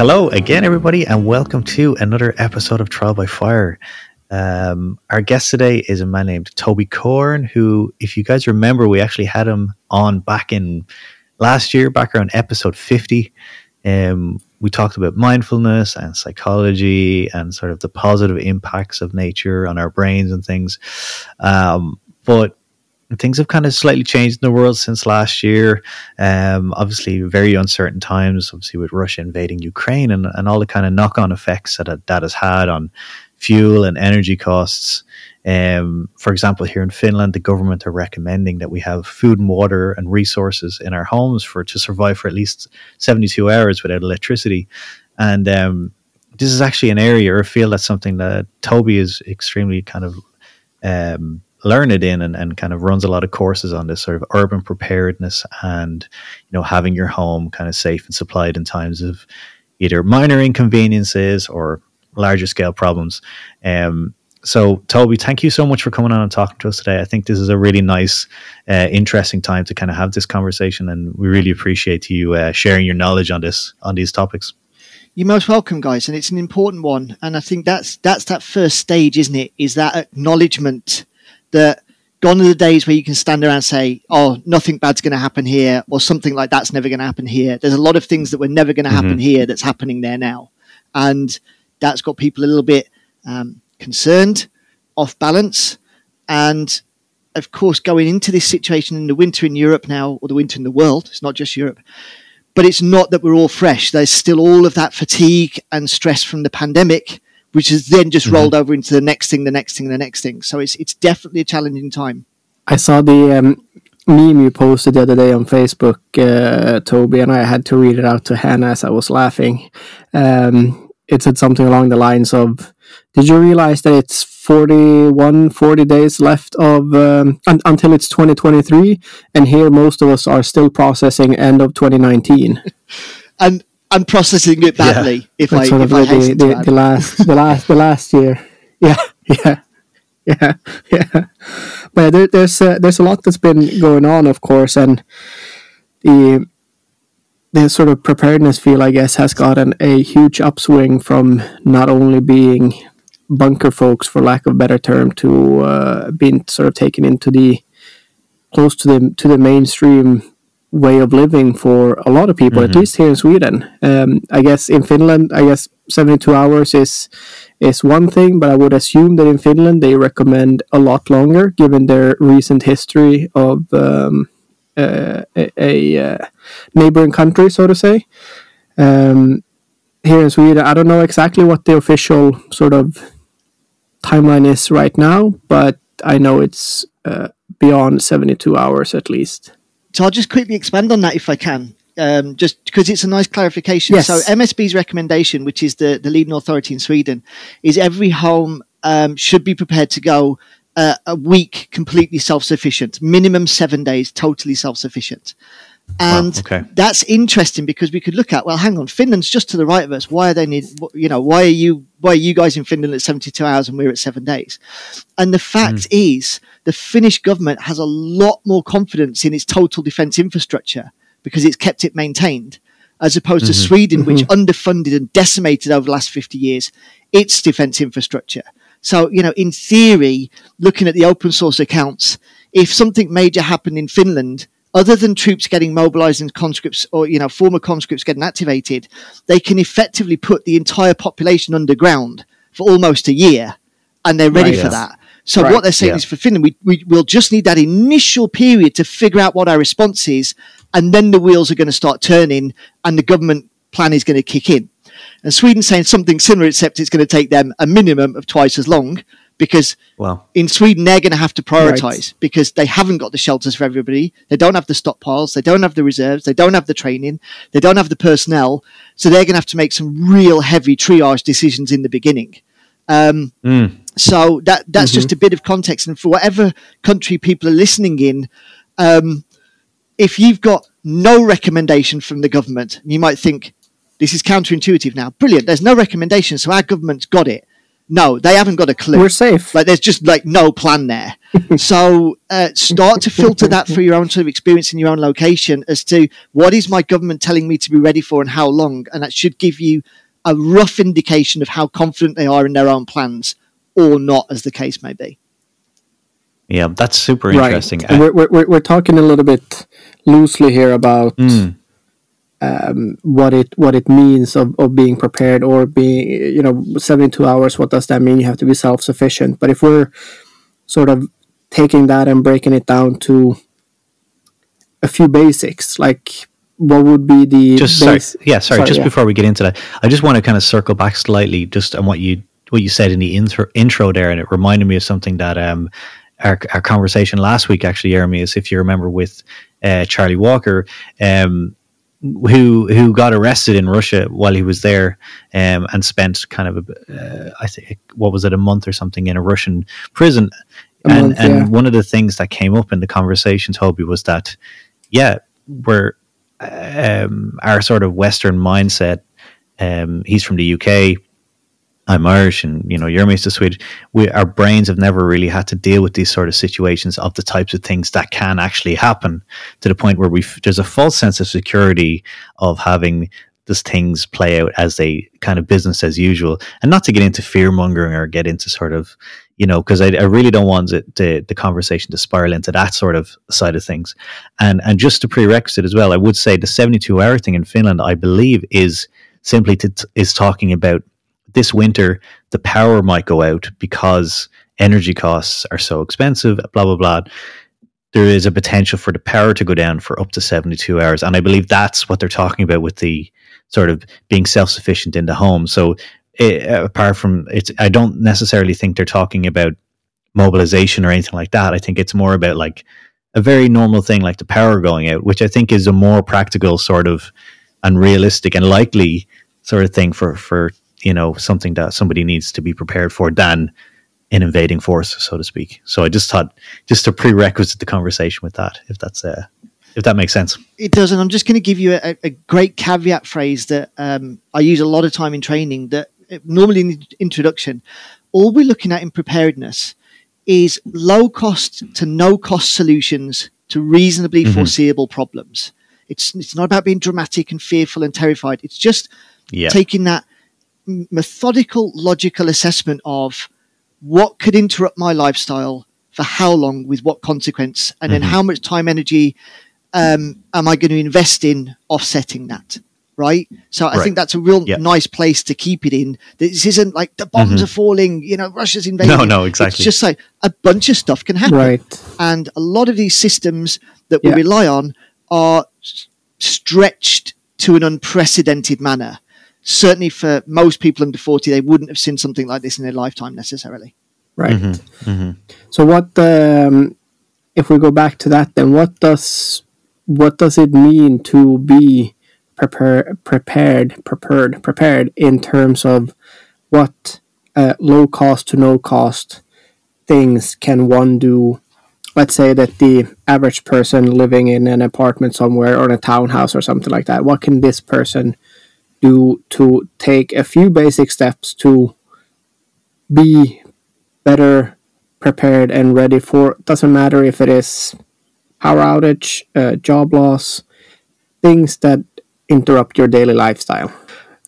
hello again, everybody, and welcome to another episode of Trial by Fire. Um, our guest today is a man named Toby Cowern, who, if you guys remember, we actually had him on back in last year, back around episode 50. Um, we talked about mindfulness and psychology and sort of the positive impacts of nature on our brains and things. Um, but things have kind of slightly changed in the world since last year. Um, obviously, very uncertain times, obviously, with Russia invading Ukraine and, and all the kind of knock on effects that that has had on fuel and energy costs. Um, for example, here in Finland, the government are recommending that we have food and water and resources in our homes for to survive for at least 72 hours without electricity. And um, this is actually an area or a field that's something that Toby is extremely kind of um, learned in and, and kind of runs a lot of courses on this sort of urban preparedness and you know having your home kind of safe and supplied in times of either minor inconveniences or larger scale problems. Um, so, Toby, thank you so much for coming on and talking to us today. I think this is a really nice, uh, interesting time to kind of have this conversation, and we really appreciate you uh, sharing your knowledge on this on these topics. You're most welcome, guys, and it's an important one. And I think that's that's that first stage, isn't it? Is that acknowledgement that gone are the days where you can stand around and say, "Oh, nothing bad's going to happen here," or something like that's never going to happen here. There's a lot of things that were never going to happen mm-hmm. here that's happening there now, and that's got people a little bit um, concerned, off balance, and of course, going into this situation in the winter in Europe now, or the winter in the world, it's not just Europe, but it's not that we're all fresh. There's still all of that fatigue and stress from the pandemic, which has then just mm-hmm. rolled over into the next thing, the next thing, the next thing. So it's it's definitely a challenging time. I saw the um, meme you posted the other day on Facebook, uh, Toby, and I had to read it out to Hannah as I was laughing. Um, it said something along the lines of did you realize that it's 41 40 days left of um, un- until it's 2023 and here most of us are still processing end of 2019 and and processing it badly yeah. if That's i sort if of I the, the, the, last the last the last year. Yeah yeah yeah yeah. But there, there's uh, there's a lot that's been going on of course and the the sort of preparedness feel, I guess, has gotten a huge upswing from not only being bunker folks, for lack of a better term, to uh, being sort of taken into the close to the to the mainstream way of living for a lot of people, mm-hmm. at least here in Sweden. Um, I guess in Finland, I guess seventy two hours is is one thing, but I would assume that in Finland they recommend a lot longer, given their recent history of. Um, uh, a, a uh, neighboring country, so to say. Um, here in Sweden, I don't know exactly what the official sort of timeline is right now, but I know it's uh, beyond 72 hours at least. So I'll just quickly expand on that if I can. Um, just because it's a nice clarification. Yes. So MSB's recommendation, which is the, the leading authority in Sweden, is every home um, should be prepared to go uh, a week completely self sufficient, minimum seven days totally self sufficient. And wow, okay. that's interesting because we could look at well, hang on, Finland's just to the right of us. Why are they need? You know, why are you? Why are you guys in Finland at seventy-two hours and we're at seven days? And the fact mm. is, the Finnish government has a lot more confidence in its total defence infrastructure because it's kept it maintained, as opposed mm-hmm. to Sweden, mm-hmm. which underfunded and decimated over the last fifty years its defence infrastructure. So, you know, in theory, looking at the open source accounts, if something major happened in Finland, other than troops getting mobilized and conscripts or, you know, former conscripts getting activated, they can effectively put the entire population underground for almost a year and they're ready right, for yes. that. So right, what they're saying yeah. is for Finland, we, we will just need that initial period to figure out what our response is, and then the wheels are going to start turning, and the government plan is going to kick in. And Sweden's saying something similar, except it's going to take them a minimum of twice as long because well, in Sweden they're going to have to prioritize right. because they haven't got the shelters for everybody. They don't have the stockpiles. They don't have the reserves. They don't have the training. They don't have the personnel. So they're going to have to make some real heavy triage decisions in the beginning. Um, mm. So that that's mm-hmm. just a bit of context. And for whatever country people are listening in, um, if you've got no recommendation from the government, you might think this is counterintuitive now. Brilliant. There's no recommendation, so our government's got it. no, they haven't got a clue. We're safe. Like there's just like no plan there. so uh, start to filter that through your own sort of experience in your own location as to what is my government telling me to be ready for and how long, and that should give you a rough indication of how confident they are in their own plans or not, as the case may be. Yeah, that's super interesting. Right. we're, we're, we're talking a little bit loosely here about mm. Um, what it what it means of, of being prepared or being you know 72 hours. What does that mean? You have to be self sufficient. But if we're sort of taking that and breaking it down to a few basics, like what would be the just base- sorry, yeah sorry, sorry just yeah. before we get into that i just want to kind of circle back slightly just on what you what you said in the intro, intro there and it reminded me of something that um our, our conversation last week actually jeremy is if you remember with uh, charlie walker um who who got arrested in Russia while he was there, um, and spent kind of a, uh, I think what was it a month or something in a Russian prison, a and month, and yeah. one of the things that came up in the conversation, Toby, was that yeah, we're um, our sort of Western mindset. Um, he's from the UK. I'm Irish, and you know you're Mr. Swedish. We our brains have never really had to deal with these sort of situations of the types of things that can actually happen to the point where we there's a false sense of security of having these things play out as they kind of business as usual, and not to get into fear mongering or get into sort of you know, because I, I, really don't want it, the the conversation to spiral into that sort of side of things. And and just a prerequisite as well, I would say the 72 hour thing in Finland, I believe, is simply to, is talking about this winter the power might go out because energy costs are so expensive. Blah blah blah. There is a potential for the power to go down for up to 72 hours, and I believe that's what they're talking about with the sort of being self sufficient in the home. So it, apart from it's, I don't necessarily think they're talking about mobilization or anything like that. I think it's more about like a very normal thing like the power going out, which I think is a more practical sort of and realistic and likely sort of thing for for you know something that somebody needs to be prepared for than an invading force, so to speak. So I just thought just to prerequisite the conversation with that, if that's uh, if that makes sense. It does, and I'm just going to give you a, a great caveat phrase that um, I use a lot of time in training that normally in the introduction, all we're looking at in preparedness is low cost to no cost solutions to reasonably mm-hmm. foreseeable problems. It's it's not about being dramatic and fearful and terrified. It's just yeah. taking that methodical, logical assessment of what could interrupt my lifestyle for how long, with what consequence, and mm-hmm. then how much time, energy um, am I going to invest in offsetting that? right? So I right. think that's a real yep. nice place to keep it in. This isn't like the bombs mm-hmm. are falling, you know, Russia's invading. No, no, exactly. It's just like a bunch of stuff can happen. Right. And a lot of these systems that we yeah. rely on are stretched to an unprecedented manner. Certainly for most people under 40, they wouldn't have seen something like this in their lifetime necessarily. Right. Mm-hmm. Mm-hmm. So what, um, if we go back to that, then what does, what does it mean to be prepare, prepared, prepared, prepared in terms of what uh, low cost to no cost things can one do. Let's say that the average person living in an apartment somewhere or in a townhouse or something like that, what can this person do to take a few basic steps to be better prepared and ready for doesn't matter if it is power outage, uh, job loss, things that interrupt your daily lifestyle.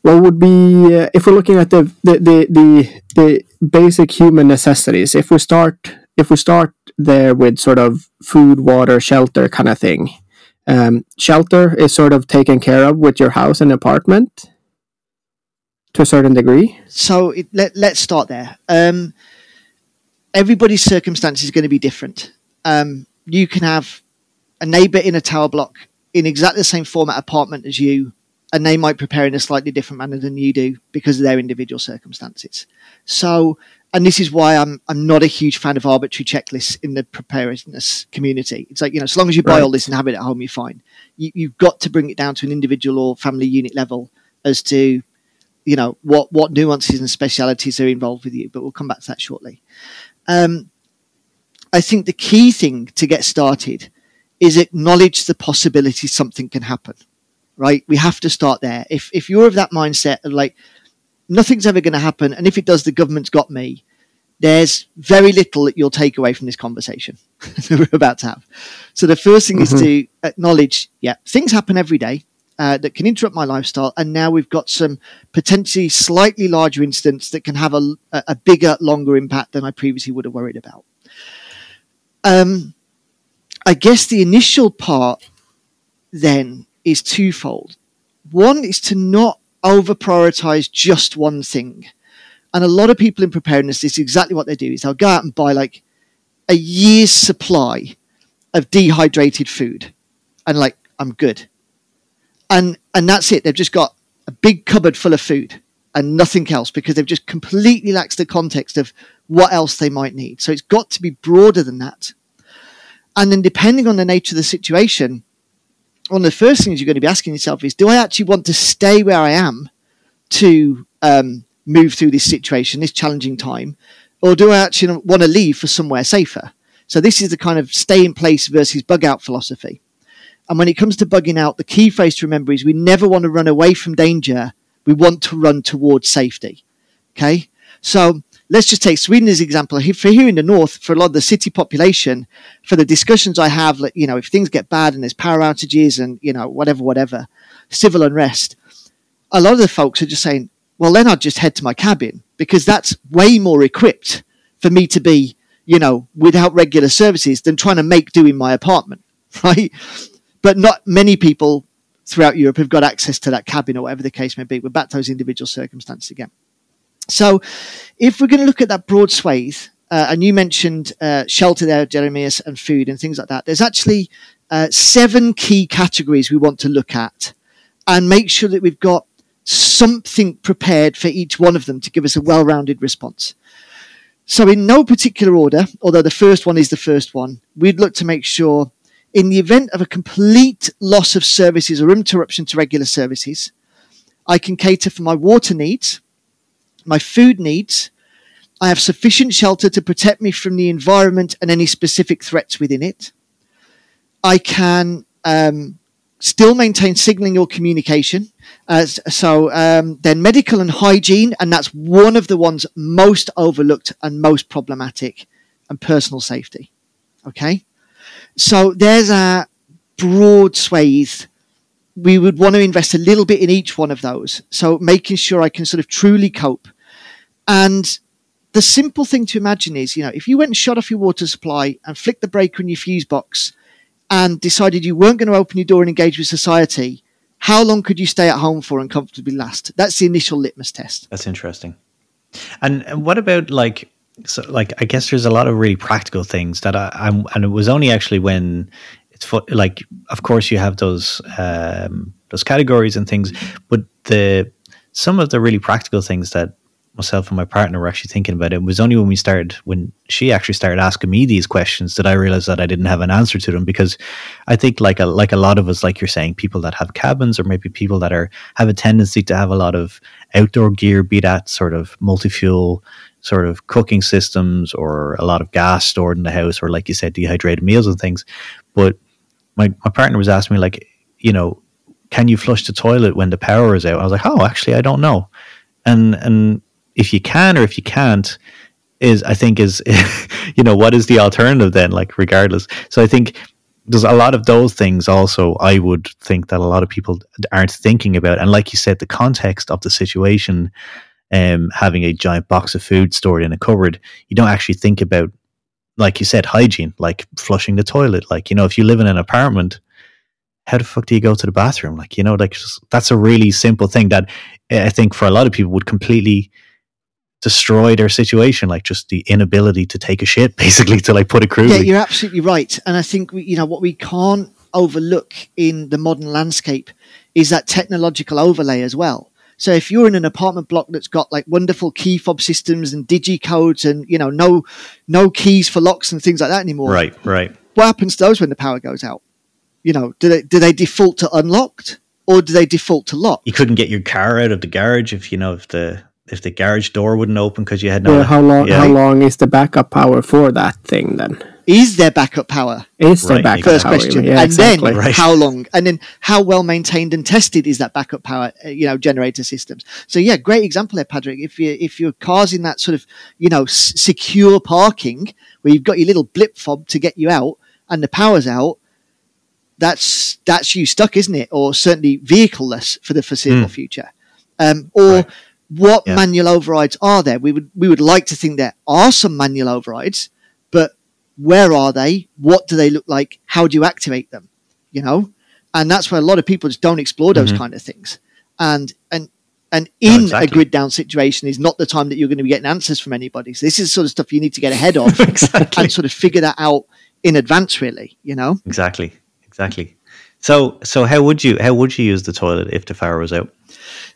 What would be uh, if we're looking at the, the the, the the basic human necessities? If we start if we start there with sort of food, water, shelter kind of thing. Um, shelter is sort of taken care of with your house and apartment to a certain degree. So it, let, let's start there. Um, everybody's circumstance is going to be different. Um, you can have a neighbor in a tower block in exactly the same format apartment as you, and they might prepare in a slightly different manner than you do because of their individual circumstances. So, and this is why I'm I'm not a huge fan of arbitrary checklists in the preparedness community. It's like you know, as long as you buy right. all this and have it at home, you're fine. You, you've got to bring it down to an individual or family unit level as to you know what what nuances and specialities are involved with you. But we'll come back to that shortly. Um, I think the key thing to get started is acknowledge the possibility something can happen. Right? We have to start there. If if you're of that mindset of like, nothing's ever going to happen. And if it does, the government's got me. There's very little that you'll take away from this conversation that we're about to have. So the first thing mm-hmm. is to acknowledge, yeah, things happen every day. Uh, that can interrupt my lifestyle. And now we've got some potentially slightly larger incidents that can have a, a bigger, longer impact than I previously would have worried about. Um, I guess the initial part then is twofold. One is to not over prioritize just one thing. And a lot of people in preparedness, this is exactly what they do is they'll go out and buy like a year's supply of dehydrated food. And like, I'm good. And and that's it. They've just got a big cupboard full of food and nothing else because they've just completely lacks the context of what else they might need. So it's got to be broader than that. And then depending on the nature of the situation, one of the first things you're going to be asking yourself is, do I actually want to stay where I am to um, move through this situation, this challenging time, or do I actually want to leave for somewhere safer? So this is the kind of stay in place versus bug out philosophy. And when it comes to bugging out, the key phrase to remember is we never want to run away from danger. We want to run towards safety. Okay. So let's just take Sweden as an example. For here in the north, for a lot of the city population, for the discussions I have, like, you know, if things get bad and there's power outages and, you know, whatever, whatever, civil unrest, a lot of the folks are just saying, well, then I'd just head to my cabin because that's way more equipped for me to be, you know, without regular services than trying to make do in my apartment, right? But not many people throughout Europe have got access to that cabin or whatever the case may be. We're back to those individual circumstances again. So, if we're going to look at that broad swathe, uh, and you mentioned uh, shelter there, Jeremias, and food and things like that, there's actually uh, seven key categories we want to look at and make sure that we've got something prepared for each one of them to give us a well rounded response. So, in no particular order, although the first one is the first one, we'd look to make sure, in the event of a complete loss of services or interruption to regular services, I can cater for my water needs my food needs. I have sufficient shelter to protect me from the environment and any specific threats within it. I can um, still maintain signaling or communication. Uh, so um, then medical and hygiene, and that's one of the ones most overlooked and most problematic, and personal safety. Okay, so there's a broad swathe. We would want to invest a little bit in each one of those. So making sure I can sort of truly cope and the simple thing to imagine is, you know, if you went and shut off your water supply and flicked the breaker in your fuse box and decided you weren't going to open your door and engage with society, how long could you stay at home for and comfortably last? That's the initial litmus test. That's interesting. And, and what about like, so like, I guess there's a lot of really practical things that I, I'm, and it was only actually when it's fo- like, of course you have those, um, those categories and things, but the, some of the really practical things that myself and my partner were actually thinking about it. It was only when we started, when she actually started asking me these questions, that I realized that I didn't have an answer to them. Because I think, like a like a lot of us, like you're saying, people that have cabins, or maybe people that are have a tendency to have a lot of outdoor gear, be that sort of multi fuel, sort of cooking systems, or a lot of gas stored in the house, or like you said, dehydrated meals and things. But my my partner was asking me, like, you know, can you flush the toilet when the power is out? I was like, oh, actually, I don't know. And and if you can or if you can't is I think is you know what is the alternative then like regardless? So I think there's a lot of those things also I would think that a lot of people aren't thinking about. And like you said the context of the situation um, having a giant box of food stored in a cupboard you don't actually think about like you said hygiene like flushing the toilet. Like you know if you live in an apartment how the fuck do you go to the bathroom? Like you know like that's a really simple thing that I think for a lot of people would completely destroy their situation, like just the inability to take a shit, basically, to like put it crudely. Yeah, you're absolutely right. And I think, we, you know, what we can't overlook in the modern landscape is that technological overlay as well. So if you're in an apartment block that's got like wonderful key fob systems and digi codes and you know no no keys for locks and things like that anymore, right, right. What happens to those when the power goes out? You know, do they do they default to unlocked or do they default to locked? You couldn't get your car out of the garage if you know if the if the garage door wouldn't open because you had no. Well, how long? Yeah. How long is the backup power for that thing then? Is there backup power? Is there right, backup First power? question, yeah, and exactly. then right. how long? And then how well maintained and tested is that backup power? Uh, you know, generator systems. So yeah, great example there, Patrick. If you if your car's in that sort of you know s- secure parking where you've got your little blip fob to get you out and the power's out, that's that's you stuck, isn't it? Or certainly vehicleless for the foreseeable mm. future. Um, or right. What yeah. manual overrides are there? We would we would like to think there are some manual overrides, but where are they? What do they look like? How do you activate them? You know, and that's where a lot of people just don't explore those mm-hmm. kind of things. And and and in exactly. a grid down situation is not the time that you're going to be getting answers from anybody. So this is sort of stuff you need to get ahead of exactly. and sort of figure that out in advance. Really, you know. Exactly. Exactly. So so how would you how would you use the toilet if the fire was out?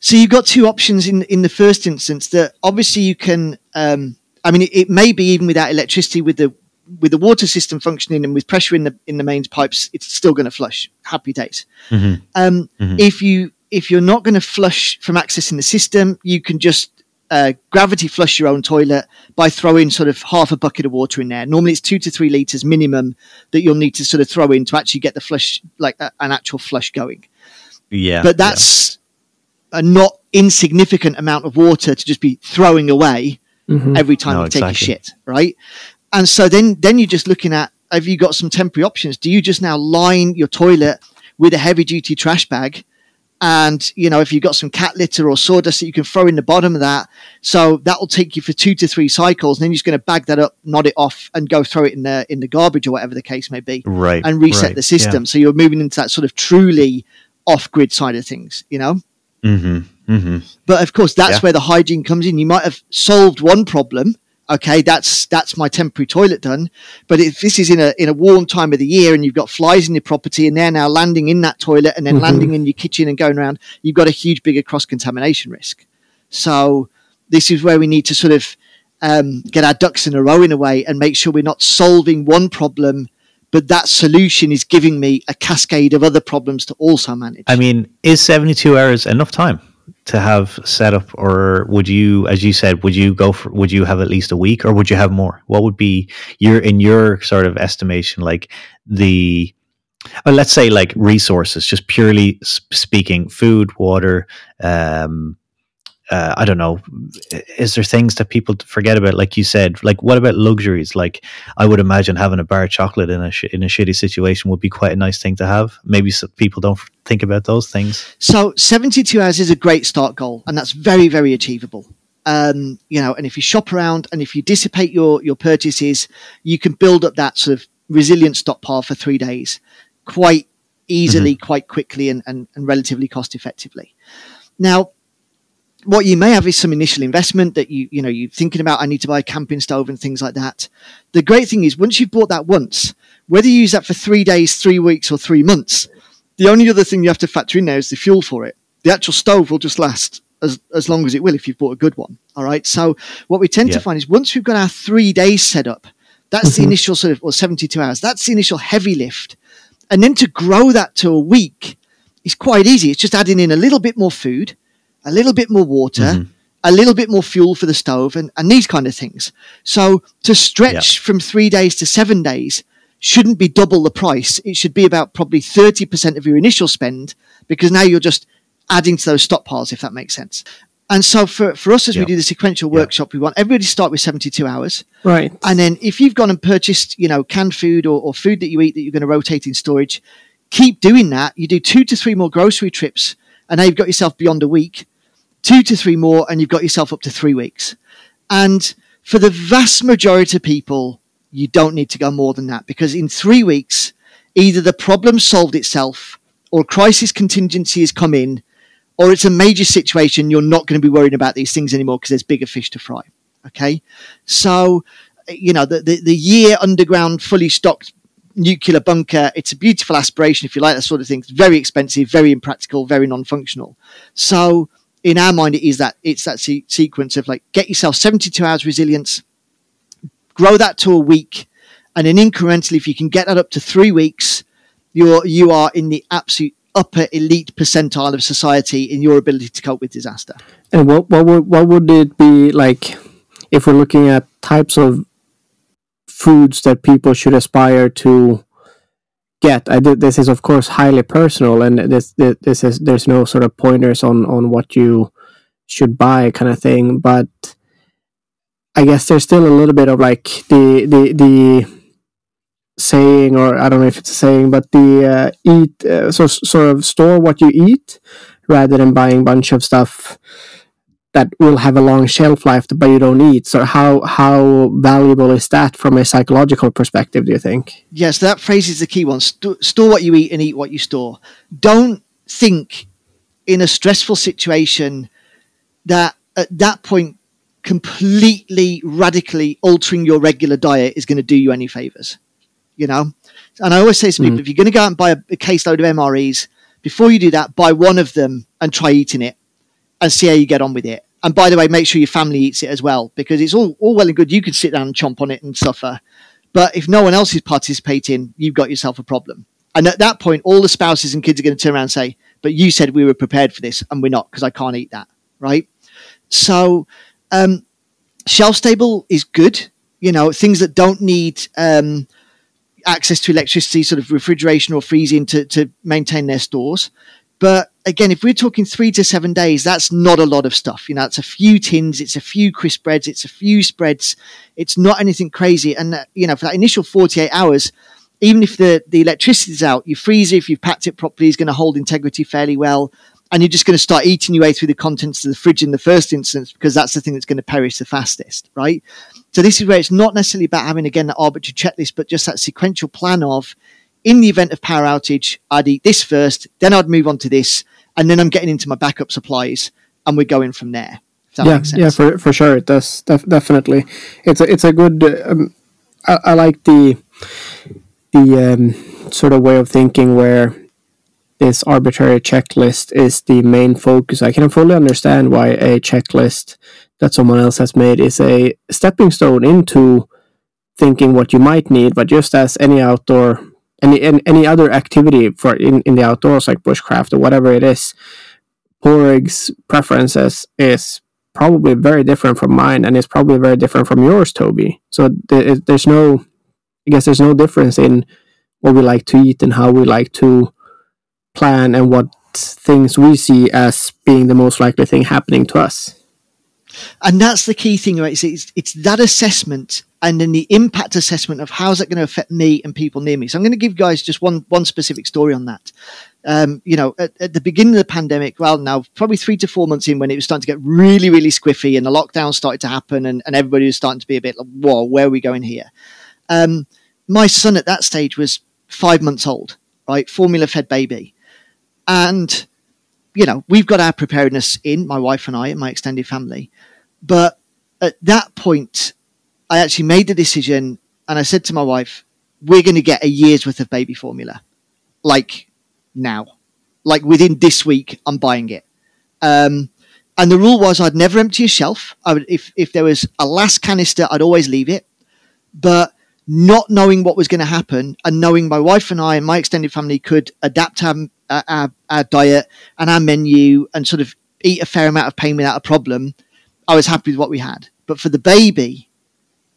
So you've got two options in in the first instance. That obviously you can. Um, I mean, it, it may be even without electricity with the with the water system functioning and with pressure in the in the mains pipes, it's still going to flush. Happy days. Mm-hmm. Um, mm-hmm. If you if you're not going to flush from accessing the system, you can just uh, gravity flush your own toilet by throwing sort of half a bucket of water in there. Normally, it's two to three liters minimum that you'll need to sort of throw in to actually get the flush, like a, an actual flush going. Yeah, but that's. A not insignificant amount of water to just be throwing away mm-hmm. every time no, you exactly. take a shit, right? And so then then you're just looking at have you got some temporary options? Do you just now line your toilet with a heavy duty trash bag? And you know, if you've got some cat litter or sawdust that you can throw in the bottom of that, so that will take you for two to three cycles, and then you're just going to bag that up, nod it off, and go throw it in the in the garbage or whatever the case may be, right? And reset right, the system. Yeah. So you're moving into that sort of truly off grid side of things, you know. Mm-hmm, mm-hmm. But of course, that's yeah. where the hygiene comes in. You might have solved one problem okay, that's that's my temporary toilet done. But if this is in a in a warm time of the year and you've got flies in your property and they're now landing in that toilet and then mm-hmm. landing in your kitchen and going around, you've got a huge bigger cross contamination risk. So this is where we need to sort of um, get our ducks in a row in a way and make sure we're not solving one problem. But that solution is giving me a cascade of other problems to also manage. I mean, is 72 hours enough time? to have set up or would you as you said would you go for would you have at least a week or would you have more what would be your in your sort of estimation like the well, let's say like resources just purely speaking food water um uh, I don't know, is there things that people forget about? Like you said, like what about luxuries? Like I would imagine having a bar of chocolate in a sh- in a shitty situation would be quite a nice thing to have. Maybe people don't think about those things. So seventy two hours is a great start goal, and that's very very achievable. Um, you know, and if you shop around and if you dissipate your your purchases, you can build up that sort of resilient stockpile for three days quite easily, mm-hmm. quite quickly, and, and, and relatively cost effectively. Now, what you may have is some initial investment that you you know you're thinking about i need to buy a camping stove and things like that. The great thing is once you've bought that once whether you use that for three days three weeks or three months the only other thing you have to factor in there is the fuel for it. The actual stove will just last as, as long as it will if you've bought a good one all right? So what we tend yeah. to find is once we've got our three days set up that's mm-hmm. the initial sort of or 72 hours that's the initial heavy lift. And then to grow that to a week is quite easy. It's just adding in a little bit more food a little bit more water, mm-hmm. a little bit more fuel for the stove, and, and these kind of things. So to stretch from three days to seven days shouldn't be double the price. It should be about probably 30% of your initial spend because now you're just adding to those stockpiles, if that makes sense. And so for, for us, as we do the sequential workshop, we want everybody to start with 72 hours. Right. And then if you've gone and purchased, you know, canned food or, or food that you eat that you're going to rotate in storage, keep doing that. You do two to three more grocery trips and now you've got yourself beyond a week two to three more, and you've got yourself up to three weeks. And for the vast majority of people, you don't need to go more than that because in three weeks, either the problem solved itself or crisis contingency has come in or it's a major situation. You're not going to be worrying about these things anymore because there's bigger fish to fry. Okay. So, you know, the, the, the year underground, fully stocked nuclear bunker, it's a beautiful aspiration, if you like that sort of thing. It's very expensive, very impractical, very non functional. So, in our mind, it is that it's that se- sequence of like get yourself 72 hours resilience, grow that to a week, and then incrementally, if you can get that up to three weeks, you're you are in the absolute upper elite percentile of society in your ability to cope with disaster. And what what would what would it be like if we're looking at types of foods that people should aspire to get? I did, this is of course highly personal, and this this is there's no sort of pointers on on what you should buy kind of thing, but I guess there's still a little bit of like the the the saying, or I don't know if it's a saying, but the uh, eat uh, so sort of store what you eat rather than buying a bunch of stuff that will have a long shelf life but you don't eat. So how how valuable is that from a psychological perspective? Do you think? Yes, that phrase is the key one. St- store what you eat and eat what you store. Don't think in a stressful situation that at that point completely radically altering your regular diet is going to do you any favors you know. And I always say to people, mm. if you're going to go out and buy a, a caseload of MREs, before you do that, buy one of them and try eating it and see how you get on with it. And by the way, make sure your family eats it as well, because it's all, all well and good. You can sit down and chomp on it and suffer. But if no one else is participating, you've got yourself a problem. And at that point, all the spouses and kids are going to turn around and say, but you said we were prepared for this and we're not because I can't eat that. Right. So, um, shelf stable is good. You know, things that don't need, um, access to electricity, sort of refrigeration or freezing to, to maintain their stores. But again, if we're talking three to seven days, that's not a lot of stuff. You know, it's a few tins, it's a few crisp breads, it's a few spreads. It's not anything crazy. And, uh, you know, for that initial 48 hours, even if the, the electricity is out, your freezer, if you've packed it properly, is going to hold integrity fairly well. And you're just going to start eating your way through the contents of the fridge in the first instance because that's the thing that's going to perish the fastest, right? So this is where it's not necessarily about having again that arbitrary checklist, but just that sequential plan of in the event of power outage, I'd eat this first, then I'd move on to this, and then I'm getting into my backup supplies, and we're going from there. yeah, yeah, for for sure, it does def- definitely. It's a it's a good. Um, I, I, like the the um, sort of way of thinking where this arbitrary checklist is the main focus. I can fully understand why a checklist that someone else has made is a stepping stone into thinking what you might need, but just as any outdoor any any other activity for in, in the outdoors like bushcraft or whatever it is, Padraig's preferences is probably very different from mine and it's probably very different from yours, Toby. So there's no I guess there's no difference in what we like to eat and how we like to plan and what things we see as being the most likely thing happening to us. And that's the key thing, right? It's, it's, it's, that assessment and then the impact assessment of how's that going to affect me and people near me. So I'm going to give you guys just one one specific story on that. Um, you know, at, at, the beginning of the pandemic, well, now probably three to four months in, when it was starting to get really, really squiffy and the lockdown started to happen, and, and everybody was starting to be a bit like, "Whoa, where are we going here?" Um, my son at that stage was five months old, right, formula fed baby, and you know, we've got our preparedness in, my wife and I and my extended family. But at that point, I actually made the decision and I said to my wife, we're going to get a year's worth of baby formula. Like now. Like within this week, I'm buying it. Um, and the rule was I'd never empty a shelf. I would, if, if there was a last canister, I'd always leave it. But not knowing what was going to happen and knowing my wife and I and my extended family could adapt our, our, our diet and our menu and sort of eat a fair amount of pain without a problem, I was happy with what we had. But for the baby,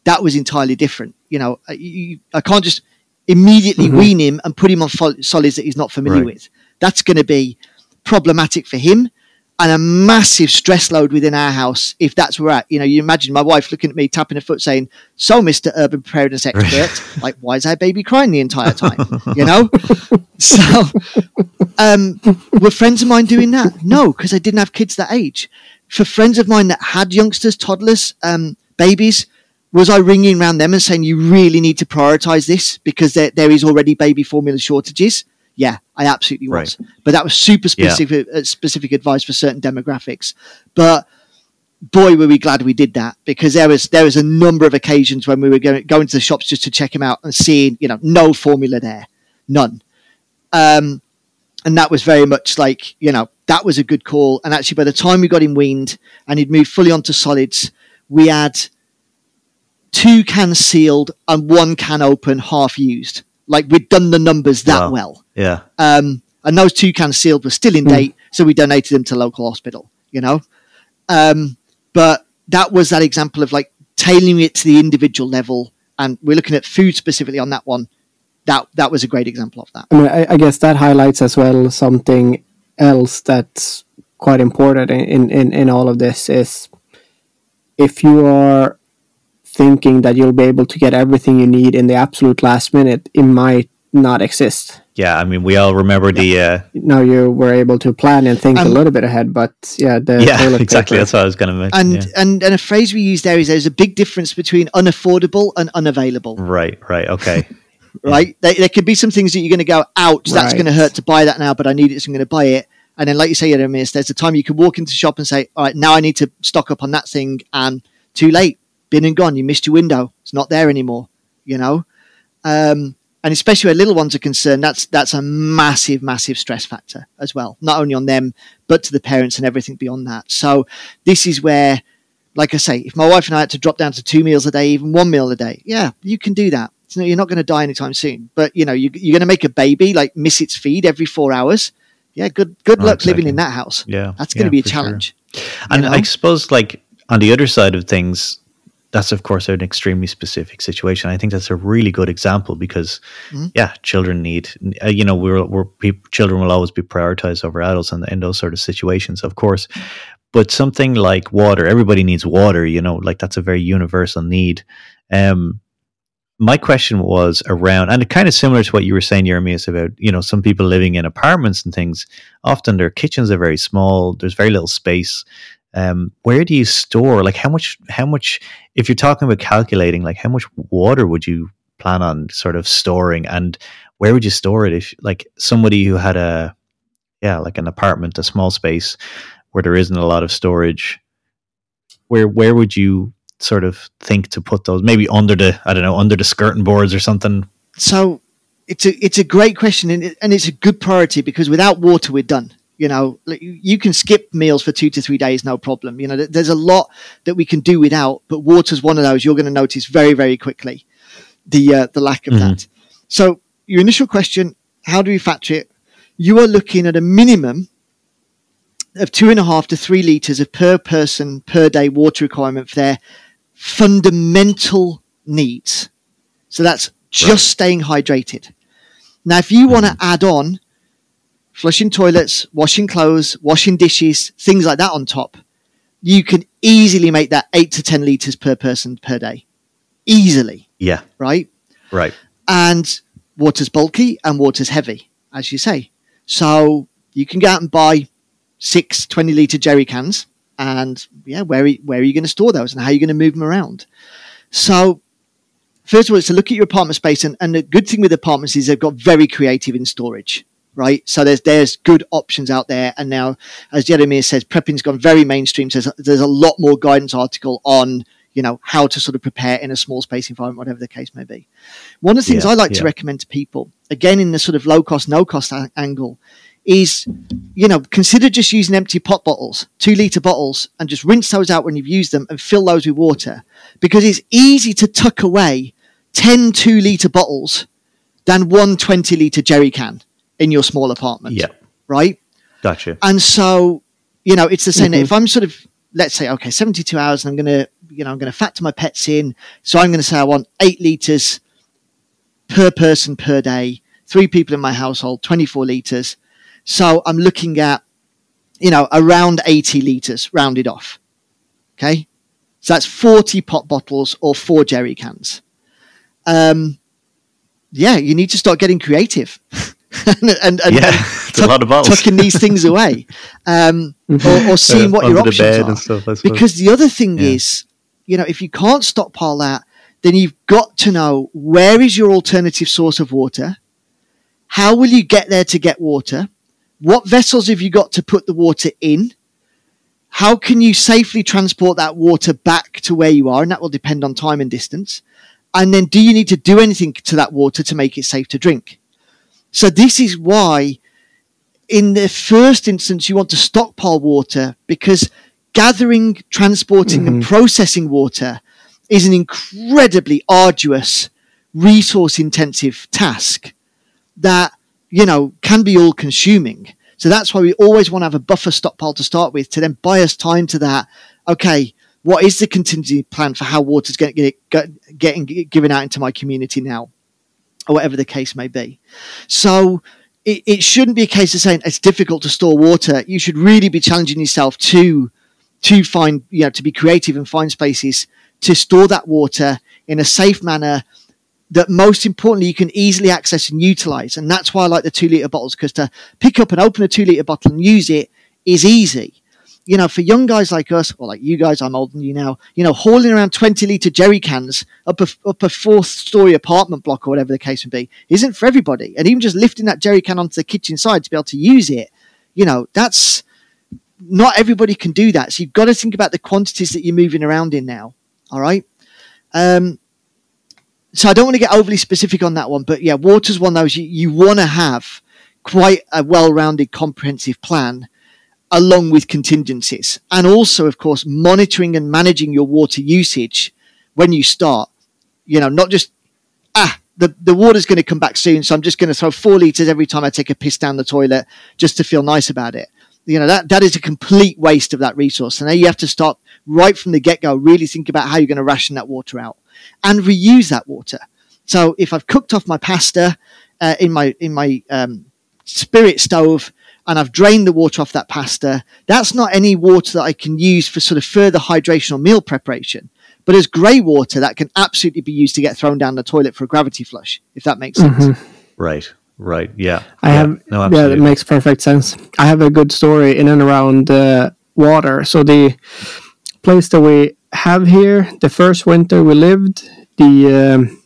that was entirely different. You know, you, I can't just immediately mm-hmm. wean him and put him on solids that he's not familiar right. with. That's going to be problematic for him and a massive stress load within our house if that's where we're at. You know, you imagine my wife looking at me, tapping her foot, saying, So, Mr. Urban Preparedness Expert, like, why is our baby crying the entire time? You know? so, um, were friends of mine doing that? No, because I didn't have kids that age. For friends of mine that had youngsters, toddlers, um, babies, was I ringing around them and saying, You really need to prioritize this because there, there is already baby formula shortages? Yeah, I absolutely was. Right. But that was super specific, yeah. uh, specific advice for certain demographics. But boy, were we glad we did that because there was there was a number of occasions when we were going going to the shops just to check him out and seeing you know no formula there, none. Um, and that was very much like you know that was a good call. And actually, by the time we got him weaned and he'd moved fully onto solids, we had two cans sealed and one can open, half used. Like we'd done the numbers that wow. well. Yeah. Um, And those two cans sealed were still in mm. date, so we donated them to local hospital. You know, um, but that was that example of like tailoring it to the individual level, and we're looking at food specifically on that one. That that was a great example of that. I mean, I, I guess that highlights as well something else that's quite important in, in, in all of this is if you are thinking that you'll be able to get everything you need in the absolute last minute, it might not exist. Yeah, I mean, we all remember the. Uh, now you were able to plan and think um, a little bit ahead, but yeah, the yeah, exactly. Paper. That's what I was going to mention. And yeah. and and a phrase we use there is there's a big difference between unaffordable and unavailable. Right. Right. Okay. right. There, there could be some things that you're going to go, ouch, that's right. going to hurt to buy that now, but I need it, so I'm going to buy it. And then, like you say, Jeremias, there's a time you can walk into the shop and say, all right, now I need to stock up on that thing, and too late, been and gone. You missed your window. It's not there anymore. You know. Um, and especially where little ones are concerned, that's that's a massive, massive stress factor as well. Not only on them, but to the parents and everything beyond that. So this is where, like I say, if my wife and I had to drop down to two meals a day, even one meal a day, yeah, you can do that. So you're not going to die anytime soon. But you know, you, are going to make a baby like miss its feed every four hours. Yeah, good good oh, luck living in that house. Yeah, that's going to yeah, be a challenge. Sure. And know? I suppose, like on the other side of things, that's of course an extremely specific situation. I think that's a really good example because, mm-hmm. yeah, children need, uh, you know, we're, we're people, children will always be prioritized over adults in, in those sort of situations, of course. But something like water, everybody needs water, you know, like that's a very universal need. Um, my question was around, and kind of similar to what you were saying, Jeremias, about you know some people living in apartments and things. Often their kitchens are very small. There's very little space um, where do you store like how much how much if you're talking about calculating like how much water would you plan on sort of storing and where would you store it if like somebody who had a yeah like an apartment a small space where there isn't a lot of storage where where would you sort of think to put those maybe under the i don't know under the skirting boards or something? So it's a it's a great question and, it, and it's a good priority because without water we're done you know you can skip meals for two to three days no problem you know there's a lot that we can do without but water's one of those you're going to notice very very quickly the uh, the lack of mm-hmm. that so your initial question how do we factor it you are looking at a minimum of two and a half to three liters of per person per day water requirement for their fundamental needs so that's just right. staying hydrated now if you mm-hmm. want to add on flushing toilets, washing clothes, washing dishes, things like that on top, you can easily make that eight to 10 liters per person per day. Easily. Yeah. Right? Right. And water's bulky and water's heavy, as you say. So you can go out and buy six 20 litre jerry cans. And yeah, where, where are you going to store those and how are you going to move them around? So first of all, it's to look at your apartment space. And, and the good thing with apartments is they've got very creative in storage right? So there's there's good options out there. And now, as Jeremy says, prepping's gone very mainstream. So there's, there's a lot more guidance article on you know how to sort of prepare in a small space environment, whatever the case may be. One of the things yeah, I like yeah. to recommend to people, again in the sort of low cost, no cost a- angle, is you know consider just using empty pot bottles, two liter bottles, and just rinse those out when you've used them and fill those with water because it's easy to tuck away 10 two liter bottles than one 20 liter jerry can in your small apartment. Yeah. Right? Gotcha. And so, you know, it's the same. Mm-hmm. If I'm sort of, let's say, okay, 72 hours and I'm going to, you know, I'm going to factor my pets in. So I'm going to say I want eight liters per person per day, three people in my household, 24 liters. So I'm looking at, you know, around 80 liters rounded off. Okay. So that's 40 pot bottles or four jerry cans. Um, yeah, you need to start getting creative. and, and, and, yeah, tuck, a lot of bottles. tucking these things away, um, or, or, seeing what your options are. Stuff, because the other thing yeah. is, you know, if you can't stockpile that, then you've got to know where is your alternative source of water. How will you get there to get water? What vessels have you got to put the water in? How can you safely transport that water back to where you are? And that will depend on time and distance. And then do you need to do anything to that water to make it safe to drink? So this is why in the first instance you want to stockpile water because gathering, transporting mm-hmm. and processing water is an incredibly arduous, resource intensive task that you know, can be all consuming. So that's why we always want to have a buffer stockpile to start with to then buy us time to that. Okay, what is the contingency plan for how water's getting, getting given out into my community now, or whatever the case may be. So it, it shouldn't be a case of saying it's difficult to store water. You should really be challenging yourself to to find you know to be creative and find spaces to store that water in a safe manner that most importantly you can easily access and utilize and that's why i like the two liter bottles because to pick up and open a two liter bottle and use it is easy you know, for young guys like us, or like you guys, I'm older than you now, you know, hauling around 20 litre jerry cans up a, up a fourth story apartment block or whatever the case would be isn't for everybody. And even just lifting that jerry can onto the kitchen side to be able to use it, you know, that's not everybody can do that. So you've got to think about the quantities that you're moving around in now. All right. Um, so I don't want to get overly specific on that one, but yeah, water's one of those you, you want to have quite a well-rounded, comprehensive plan along with contingencies. And also, of course, monitoring and managing your water usage when you start. You know, not just, ah, the, the water's going to come back soon, so I'm just going to throw four liters every time I take a piss down the toilet just to feel nice about it. You know, that, that is a complete waste of that resource. And now you have to start right from the get go, really think about how you're going to ration that water out and reuse that water. So if I've cooked off my pasta uh, in my, in my, um, spirit stove, and I've drained the water off that pasta, that's not any water that I can use for sort of further hydration or meal preparation. But as grey water, that can absolutely be used to get thrown down the toilet for a gravity flush, if that makes sense. Mm-hmm. Right, right, yeah. I yeah. have, no, yeah, that makes perfect sense. I have a good story in and around uh, water. So the place that we have here, the first winter we lived, the um,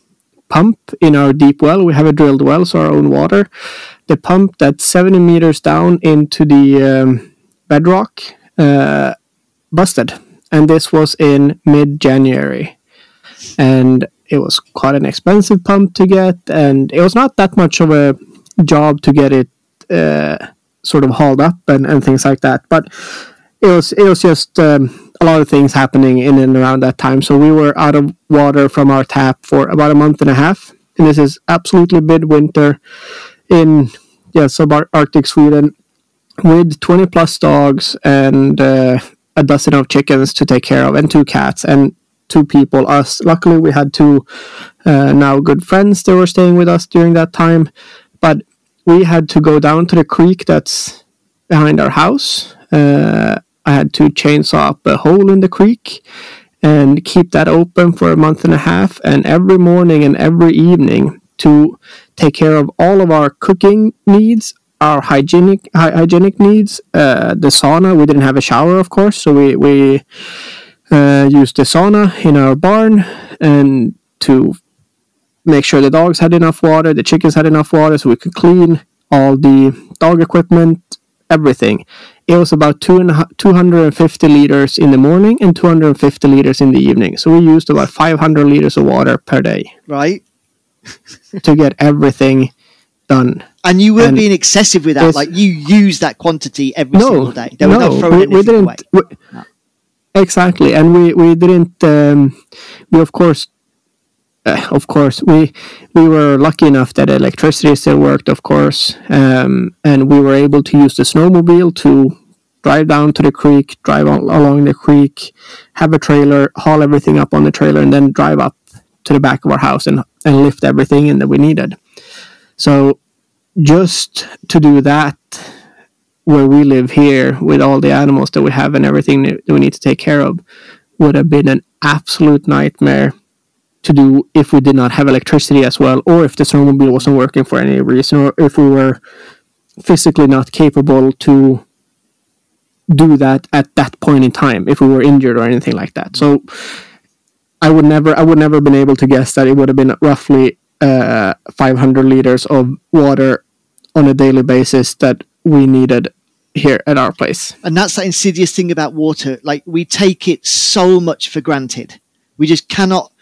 pump in our deep well, we have a drilled well, so our own water the pump that's 70 meters down into the um, bedrock uh, busted. And this was in mid January. And it was quite an expensive pump to get. And it was not that much of a job to get it uh, sort of hauled up and, and things like that. But it was, it was just um, a lot of things happening in and around that time. So we were out of water from our tap for about a month and a half. And this is absolutely midwinter in yeah subarctic Sweden with 20 plus dogs and uh, a dozen of chickens to take care of and two cats and two people. Us luckily we had two uh, now good friends that were staying with us during that time but we had to go down to the creek that's behind our house. Uh, i had to chainsaw up a hole in the creek and keep that open for a month and a half and every morning and every evening to take care of all of our cooking needs, our hygienic hy- hygienic needs. Uh, the sauna, we didn't have a shower, of course, so we we uh, used the sauna in our barn and to make sure the dogs had enough water, the chickens had enough water, so we could clean all the dog equipment, everything. It was about two and 250 liters in the morning and 250 liters in the evening. So we used about 500 liters of water per day. Right to get everything done. And you weren't and being excessive with that. Like you use that quantity every no, single day. No we, we, didn't. We, no. Exactly, and we we didn't. Um, we of course, uh, of course, we we were lucky enough that electricity still worked, of course, um, and we were able to use the snowmobile to drive down to the creek, drive on, along the creek, have a trailer, haul everything up on the trailer, and then drive up to the back of our house and, and lift everything in that we needed. So just to do that where we live here with all the animals that we have and everything that we need to take care of would have been an absolute nightmare to do if we did not have electricity as well or if the snowmobile wasn't working for any reason or if we were physically not capable to do that at that point in time if we were injured or anything like that so I would never I would never been able to guess that it would have been roughly uh, 500 liters of water on a daily basis that we needed here at our place. And that's the insidious thing about water. Like we take it so much for granted. We just cannot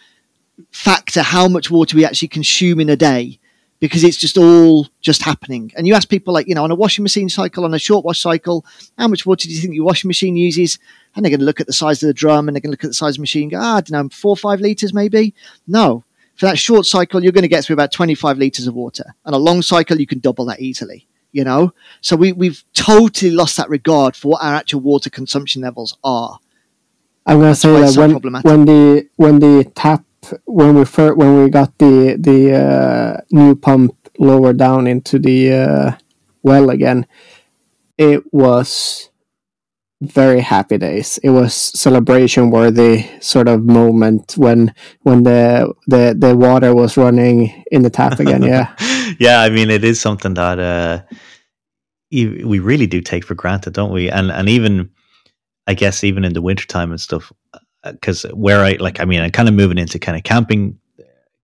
factor how much water we actually consume in a day because it's just all just happening. And you ask people like, you know, on a washing machine cycle, on a short wash cycle, how much water do you think your washing machine uses? and they're going to look at the size of the drum and they're going to look at the size of the machine and go, ah, I don't know, four or five litres maybe. No, For that short cycle, you're going to get through about 25 liters of water. And a long cycle, you can double that easily, you know? So we, we've totally lost that regard for what our actual water consumption levels are. I'm going to say that when, when the when the tap when we first, when we got the the uh, new pump lower down into the uh, well again, it was very happy days. It was celebration worthy sort of moment when when the the the water was running in the tap again. Yeah, yeah. I mean, it is something that uh, we really do take for granted, don't we? And and even I guess even in the wintertime and stuff, because where I like, I mean, I'm kind of moving into kind of camping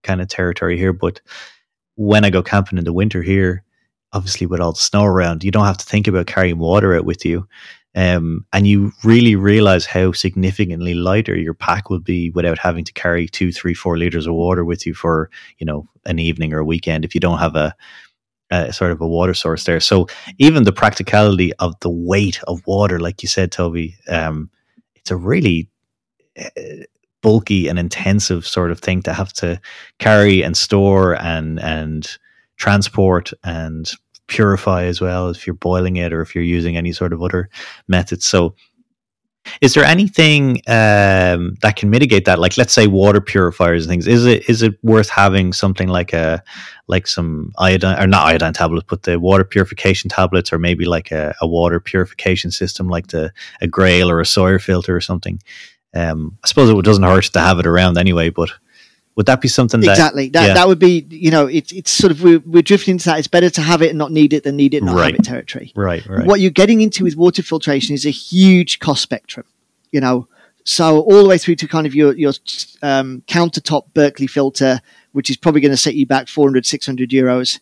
kind of territory here, but when I go camping in the winter here, obviously with all the snow around, you don't have to think about carrying water out with you. Um, and you really realize how significantly lighter your pack will be without having to carry two, three, four liters of water with you for, you know, an evening or a weekend if you don't have a, a sort of a water source there. So even the practicality of the weight of water, like you said, Toby, um, it's a really bulky and intensive sort of thing to have to carry and store and and transport and purify as well if you're boiling it or if you're using any sort of other methods. So, is there anything um, that can mitigate that? Like, let's say water purifiers and things. Is it is it worth having something like a like some iodine or not iodine tablets, but the water purification tablets, or maybe like a, a water purification system like the a Grayl or a Sawyer filter or something? Um, I suppose it doesn't hurt to have it around anyway, but would that be something that, exactly. That yeah. that would be you know it's it's sort of we're, we're drifting into that. It's better to have it and not need it than need it and not right. have it territory. Right right. What you're getting into with water filtration is a huge cost spectrum you know. So all the way through to kind of your your um, countertop Berkey filter which is probably going to set you back 400 600 euros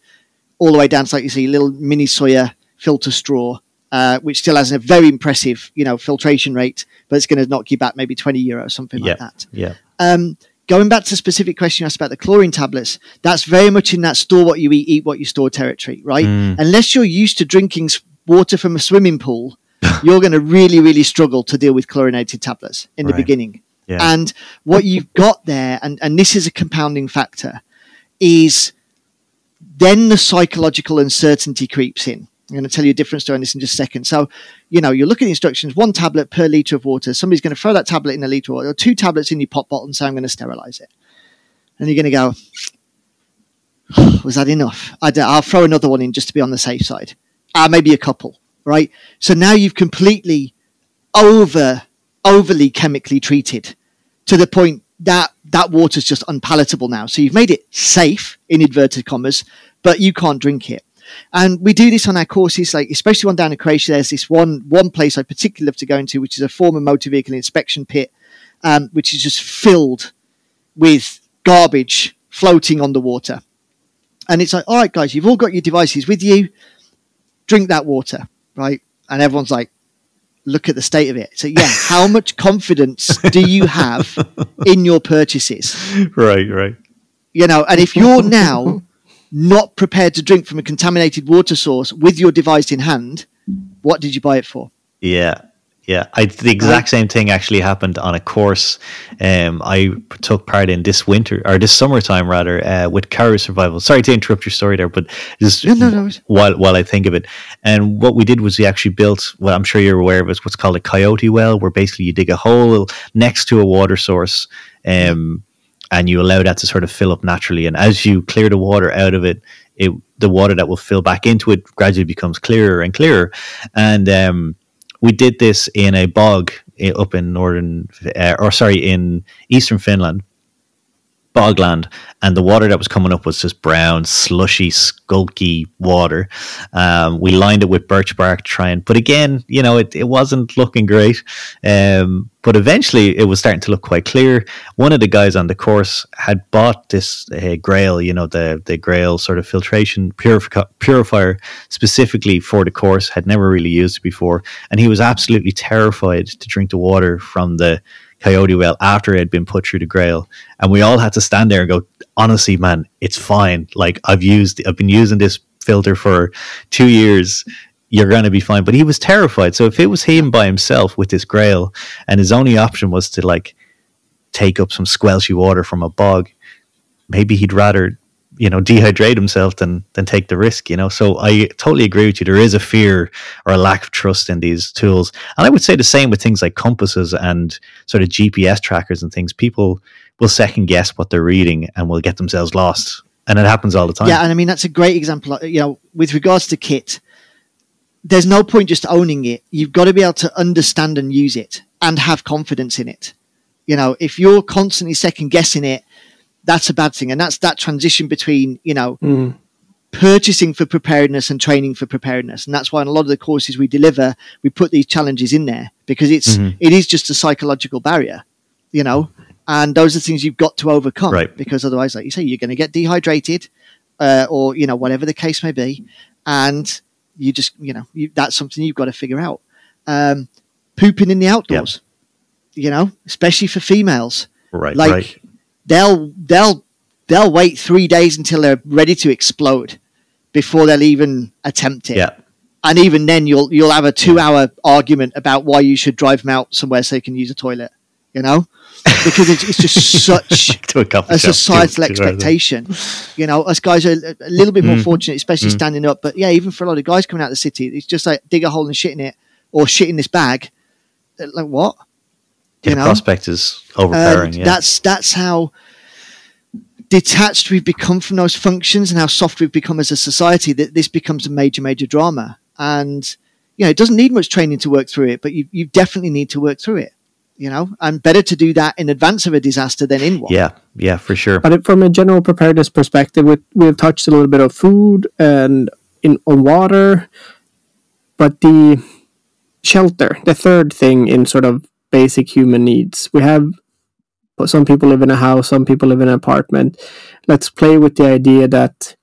all the way down to like you see little mini Sawyer filter straw uh, which still has a very impressive you know filtration rate but it's going to knock you back maybe 20 euros something yeah. like that yeah um, going back to the specific question you asked about the chlorine tablets, that's very much in that store what you eat, eat what you store territory, right? Mm. Unless you're used to drinking water from a swimming pool, you're going to really, really struggle to deal with chlorinated tablets in right. the beginning. Yeah. And what you've got there, and, and this is a compounding factor, is then the psychological uncertainty creeps in. I'm going to tell you a different story on this in just a second. So, you know, you look at the instructions, one tablet per liter of water. Somebody's going to throw that tablet in a liter of water, or two tablets in your pop bottle and say, I'm going to sterilize it. And you're going to go, was that enough? i will throw another one in just to be on the safe side. Ah, maybe a couple, right? So now you've completely over, overly chemically treated to the point that that water's just unpalatable now. So you've made it safe, in inverted commas, but you can't drink it. And we do this on our courses, like especially one down in Croatia. There's this one one place I particularly love to go into, which is a former motor vehicle inspection pit, um, which is just filled with garbage floating on the water. And it's like, all right, guys, you've all got your devices with you. Drink that water, right? And everyone's like, look at the state of it. So yeah, how much confidence do you have in your purchases? Right, right. You know, and if you're now not prepared to drink from a contaminated water source with your device in hand, what did you buy it for? Yeah. Yeah, I, the exact same thing actually happened on a course um, I took part in this winter or this summertime rather uh, with Karoo Survival. Sorry to interrupt your story there, but just no, no, no. while while I think of it, and what we did was we actually built. Well, I'm sure you're aware of it. What's called a coyote well, where basically you dig a hole next to a water source. Um, and you allow that to sort of fill up naturally. And as you clear the water out of it, it the water that will fill back into it gradually becomes clearer and clearer. And um, we did this in a bog eh, up in northern, uh, or sorry, in eastern Finland, bogland, and the water that was coming up was just brown, slushy, skulky water. Um, we lined it with birch bark, trying, but again, you know, it, it wasn't looking great. Um, but eventually, it was starting to look quite clear. One of the guys on the course had bought this uh, Grayl, you know, the the Grayl sort of filtration purifi- purifier specifically for the course. Had never really used it before, and he was absolutely terrified to drink the water from the Coyote Well after it had been put through the Grayl, and we all had to stand there and go, honestly, man, it's fine. Like I've used, I've been using this filter for two years. You're going to be fine. But he was terrified. So if it was him by himself with this Grayl, and his only option was to like take up some squelchy water from a bog, maybe he'd rather you know dehydrate himself than than take the risk you know? So i totally agree with you. There is a fear or a lack of trust in these tools. And i would say the same with things like compasses and sort of gps trackers and things. People will second guess what they're reading and will get themselves lost. And it happens all the time. Yeah and i mean that's a great example uh, you know with regards to kit there's no point just owning it. You've got to be able to understand and use it and have confidence in it. You know if you're constantly second guessing it that's a bad thing. And that's that transition between, you know, mm. purchasing for preparedness and training for preparedness. And that's why in a lot of the courses we deliver, we put these challenges in there because it's mm-hmm. it is just a psychological barrier, you know. And those are things you've got to overcome right. because otherwise, like you say, you're going to get dehydrated, uh, or you know whatever the case may be, and you just you know you, that's something you've got to figure out. Um, pooping in the outdoors, yep. you know, especially for females. Right. Like right they'll they'll they'll wait three days until they're ready to explode before they'll even attempt it. Yeah. And even then, you'll you'll have a two-hour argument about why you should drive them out somewhere so they can use a toilet. You know, because it's, it's just such a, a societal expectation. You know, us guys are a little bit more mm. fortunate, especially mm. standing up. But yeah, even for a lot of guys coming out of the city, it's just like dig a hole and shit in it, or shit in this bag. Like what? You know? prospect is overpowering. Um, yeah. That's that's how detached we've become from those functions and how soft we've become as a society that this becomes a major, major drama. And you know, it doesn't need much training to work through it, but you, you definitely need to work through it. You know, and better to do that in advance of a disaster than in one. Yeah, yeah, for sure. But from a general preparedness perspective, we, we've touched a little bit of food and in on water, but the shelter, the third thing in sort of basic human needs. We have some people live in a house, some people live in an apartment. Let's play with the idea that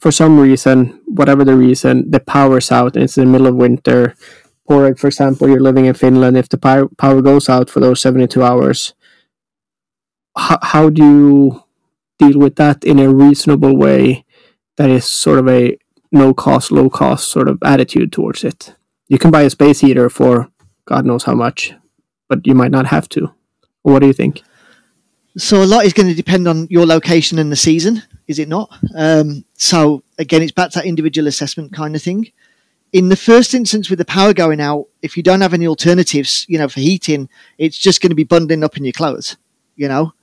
for some reason, whatever the reason, the power's out and it's in the middle of winter. Or, for example, you're living in Finland. If the power, power goes out for those 72 hours, how, how do you deal with that in a reasonable way that is sort of a no cost, low cost sort of attitude towards it? You can buy a space heater for God knows how much, but you might not have to. What do you think? So a lot is going to depend on your location and the season, is it not? Um, so again, it's back to that individual assessment kind of thing. In the first instance, with the power going out, if you don't have any alternatives, you know, for heating, it's just going to be bundling up in your clothes. You know,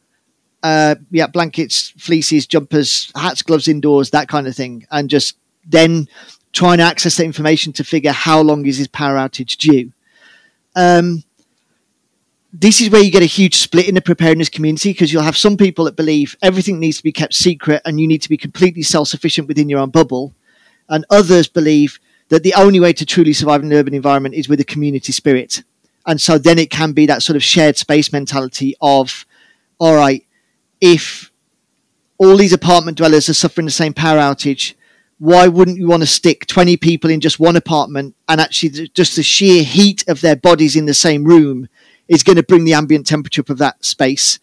uh, yeah, blankets, fleeces, jumpers, hats, gloves indoors, that kind of thing, and just then trying to access the information to figure how long is his power outage due. Um, this is where you get a huge split in the preparedness community because you'll have some people that believe everything needs to be kept secret and you need to be completely self sufficient within your own bubble. And others believe that the only way to truly survive in an urban environment is with a community spirit. And so then it can be that sort of shared space mentality of, all right, if all these apartment dwellers are suffering the same power outage, why wouldn't you want to stick 20 people in just one apartment and actually just the sheer heat of their bodies in the same room is going to bring the ambient temperature up of that space.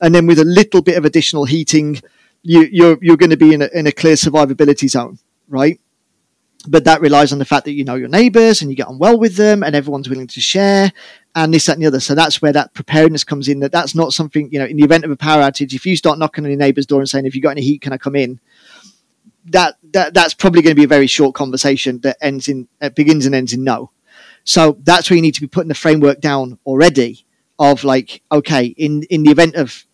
And then with a little bit of additional heating, you, you're, you're going to be in a, in a clear survivability zone, right? But that relies on the fact that you know your neighbors and you get on well with them and everyone's willing to share and this, that, and the other. So that's where that preparedness comes in. That that's not something, you know, in the event of a power outage, if you start knocking on your neighbor's door and saying, if you've got any heat, can I come in? That, that that's probably going to be a very short conversation that ends in, uh, begins and ends in no so that's where you need to be putting the framework down already of like, okay, in, in the event of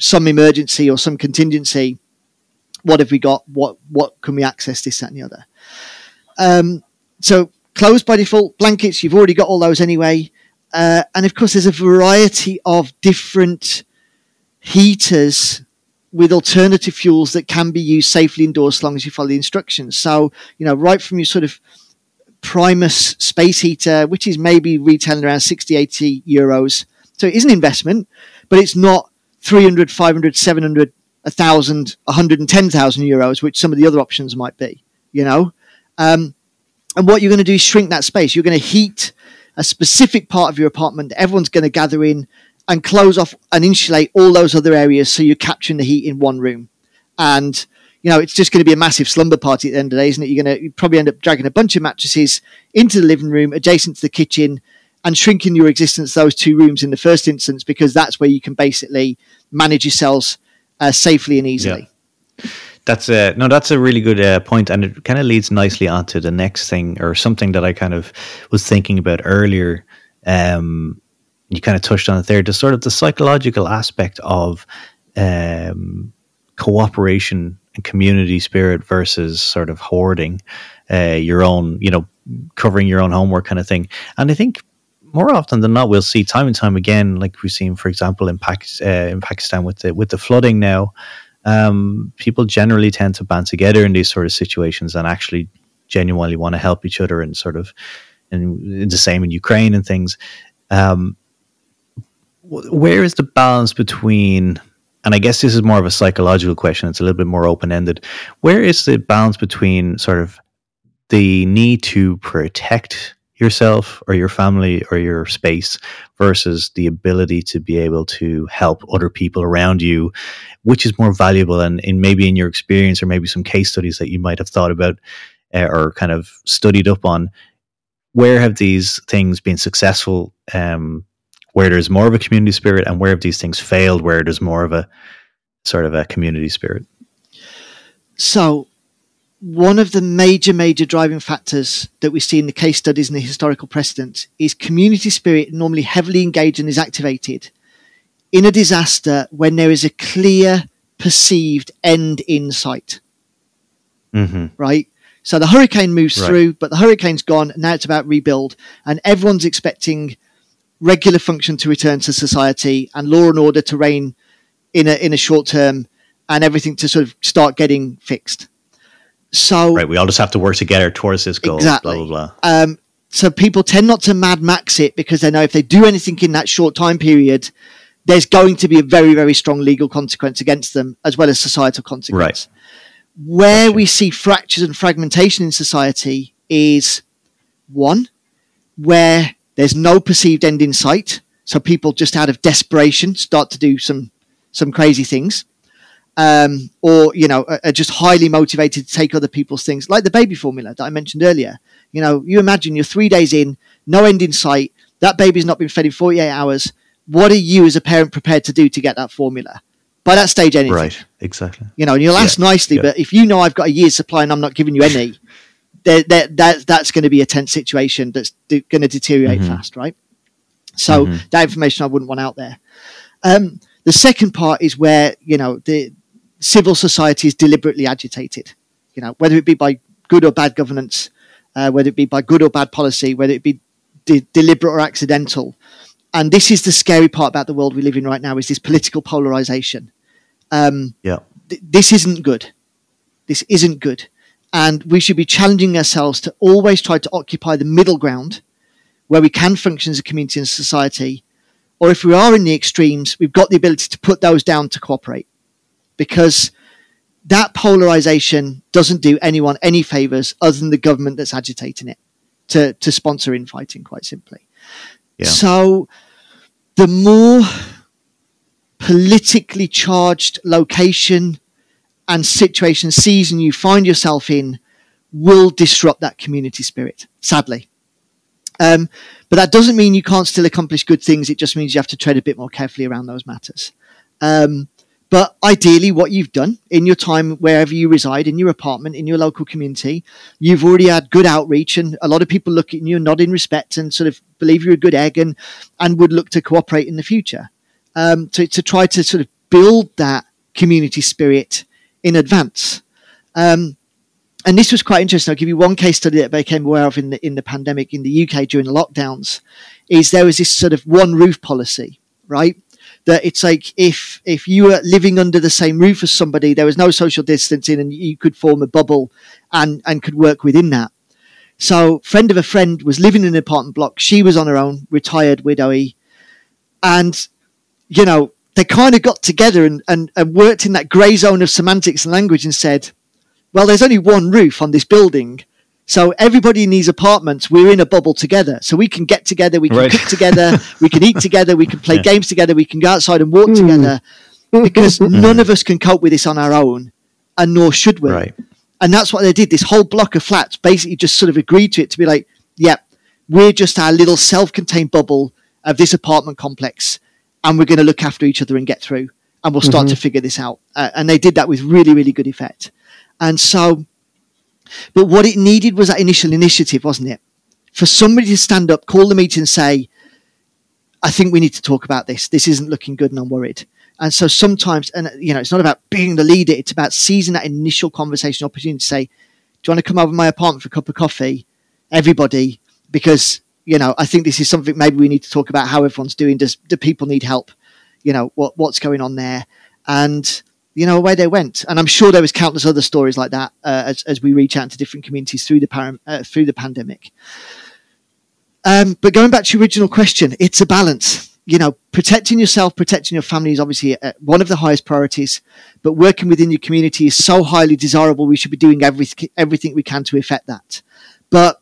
some emergency or some contingency, what have we got? What what can we access? This, that, and the other. Um, so clothes by default, blankets, you've already got all those anyway. Uh, and of course, there's a variety of different heaters with alternative fuels that can be used safely indoors as long as you follow the instructions. So, you know, right from your sort of Primus space heater, which is maybe retailing around 60, 80 euros. So it is an investment, but it's not 300, 500, 700, 1,000, 110,000 euros, which some of the other options might be, you know? Um, and what you're going to do is shrink that space. You're going to heat a specific part of your apartment. Everyone's going to gather in and close off and insulate all those other areas so you're capturing the heat in one room. And you know, it's just going to be a massive slumber party at the end of the day, isn't it? You're going to probably end up dragging a bunch of mattresses into the living room adjacent to the kitchen and shrinking your existence those two rooms in the first instance because that's where you can basically manage yourselves uh, safely and easily. Yeah. That's a no. That's a really good uh, point, and it kind of leads nicely onto the next thing, or something that I kind of was thinking about earlier. Um, you kind of touched on it there. The sort of the psychological aspect of um, cooperation and community spirit versus sort of hoarding uh, your own, you know, covering your own homework kind of thing. And I think more often than not, we'll see time and time again, like we've seen, for example, in, uh, in Pakistan with the with the flooding now. Um, people generally tend to band together in these sort of situations and actually genuinely want to help each other and sort of and the same in Ukraine and things. Um, where is the balance between and I guess this is more of a psychological question. It's a little bit more open ended. Where is the balance between sort of the need to protect yourself or your family or your space versus the ability to be able to help other people around you, which is more valuable? And in maybe in your experience or maybe some case studies that you might have thought about uh, or kind of studied up on, where have these things been successful? Um, where there's more of a community spirit and where have these things failed where there's more of a sort of a community spirit. So one of the major major driving factors that we see in the case studies and the historical precedents is community spirit normally heavily engaged and is activated in a disaster when there is a clear perceived end in sight. Mm-hmm. right? So the hurricane moves right. through but the hurricane's gone. Now it's about rebuild. And everyone's expecting regular function to return to society and law and order to reign in a in a short term and everything to sort of start getting fixed. So right, we all just have to work together towards this goal. Exactly. Blah blah blah. Um, so people tend not to mad max it because they know if they do anything in that short time period, there's going to be a very very strong legal consequence against them as well as societal consequence. Right. Where gotcha. we see fractures and fragmentation in society is one where there's no perceived end in sight. So people just out of desperation start to do some some crazy things. Um, or you know are, just highly motivated to take other people's things, like the baby formula that I mentioned earlier. You know, you imagine you're three days in, no end in sight. That baby's not been fed in 48 hours. What are you as a parent prepared to do to get that formula? By that stage, anything. Right, exactly. You know, and you'll ask yeah, nicely, yeah. but if you know I've got a year's supply and I'm not giving you any, that that that's going to be a tense situation that's de- going to deteriorate mm-hmm. fast, right? So mm-hmm. that information I wouldn't want out there. Um, the second part is where you know the civil society is deliberately agitated. You know whether it be by good or bad governance, uh, whether it be by good or bad policy, whether it be de- deliberate or accidental. And this is the scary part about the world we live in right now: is this political polarization. Um, yeah, th- this isn't good. This isn't good. And we should be challenging ourselves to always try to occupy the middle ground where we can function as a community and society. Or if we are in the extremes, we've got the ability to put those down to cooperate. Because that polarization doesn't do anyone any favors other than the government that's agitating it to, to sponsor infighting, quite simply. Yeah. So the more politically charged location and situation, season you find yourself in will disrupt that community spirit, sadly. Um, but that doesn't mean you can't still accomplish good things. It just means you have to tread a bit more carefully around those matters. Um, but ideally, what you've done in your time wherever you reside, in your apartment, in your local community, you've already had good outreach, and a lot of people look at you, nod in respect, and sort of believe you're a good egg, and and would look to cooperate in the future. Um, to to try to sort of build that community spirit in advance. Um, and this was quite interesting. I'll give you one case study that I became aware of in the in the pandemic in the UK during the lockdowns. Is there was this sort of one roof policy, right? That it's like if if you were living under the same roof as somebody, there was no social distancing, and you could form a bubble and and could work within that. So, friend of a friend was living in an apartment block. She was on her own, retired widowy, and you know they kind of got together and, and, and worked in that grey zone of semantics and language and said, well, there's only one roof on this building. So everybody in these apartments, we're in a bubble together. So we can get together, we can right. cook together, we can eat together, we can play yeah. games together, we can go outside and walk mm. together because none of us can cope with this on our own and nor should we. Right. And that's what they did. This whole block of flats basically just sort of agreed to it to be like, yeah, we're just our little self contained bubble of this apartment complex and we're going to look after each other and get through. and we'll start mm-hmm. to figure this out. Uh, and they did that with really, really good effect. And so, but what it needed was that initial initiative, wasn't it? For somebody to stand up, call the meeting, and say, I think we need to talk about this. This isn't looking good, and I'm worried. And so sometimes, and you know, it's not about being the leader; it's about seizing that initial conversation opportunity to say, "Do you want to come over to my apartment for a cup of coffee, everybody?" Because you know, I think this is something maybe we need to talk about how everyone's doing. Does do people need help? You know, what what's going on there? And you know, away they went. And I'm sure there was countless other stories like that uh, as as we reach out to different communities through the par- uh, through the pandemic. Um, but going back to your original question, it's a balance. You know, protecting yourself, protecting your family is obviously uh, one of the highest priorities. But working within your community is so highly desirable. We should be doing everything everything we can to effect that. But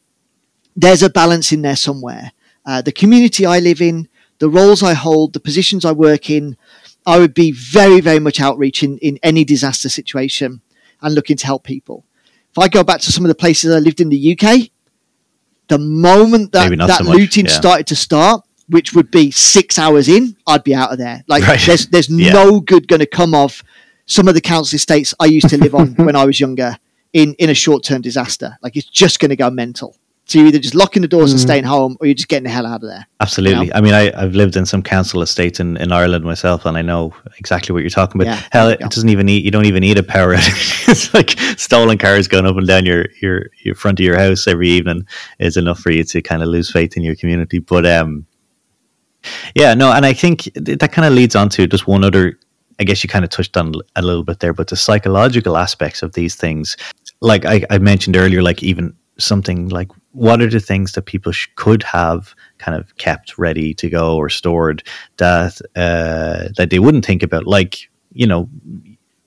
there's a balance in there somewhere. Uh, the community I live in, the roles I hold, the positions I work in, I would be very, very much outreach in, in any disaster situation and looking to help people. If I go back to some of the places I lived in the UK, the moment that, that so looting yeah. started to start, which would be six hours in, I'd be out of there. Like right. there's there's yeah. no good going to come of some of the council estates I used to live on when I was younger in in a short term disaster. Like it's just going to go mental. So you're either just locking the doors mm. and staying home, or you're just getting the hell out of there. Absolutely. You know? I mean, I, have lived in some council estates in, in Ireland myself, and I know exactly what you're talking about. Yeah, hell, it doesn't even need you don't even need a power. it's like stolen cars going up and down your your your front of your house every evening is enough for you to kind of lose faith in your community. But um, yeah, no, and I think that kind of leads on to just one other. I guess you kind of touched on a little bit there, but the psychological aspects of these things, like I, I mentioned earlier, like even something like what are the things that people sh- could have kind of kept ready to go or stored that uh, that they wouldn't think about? Like you know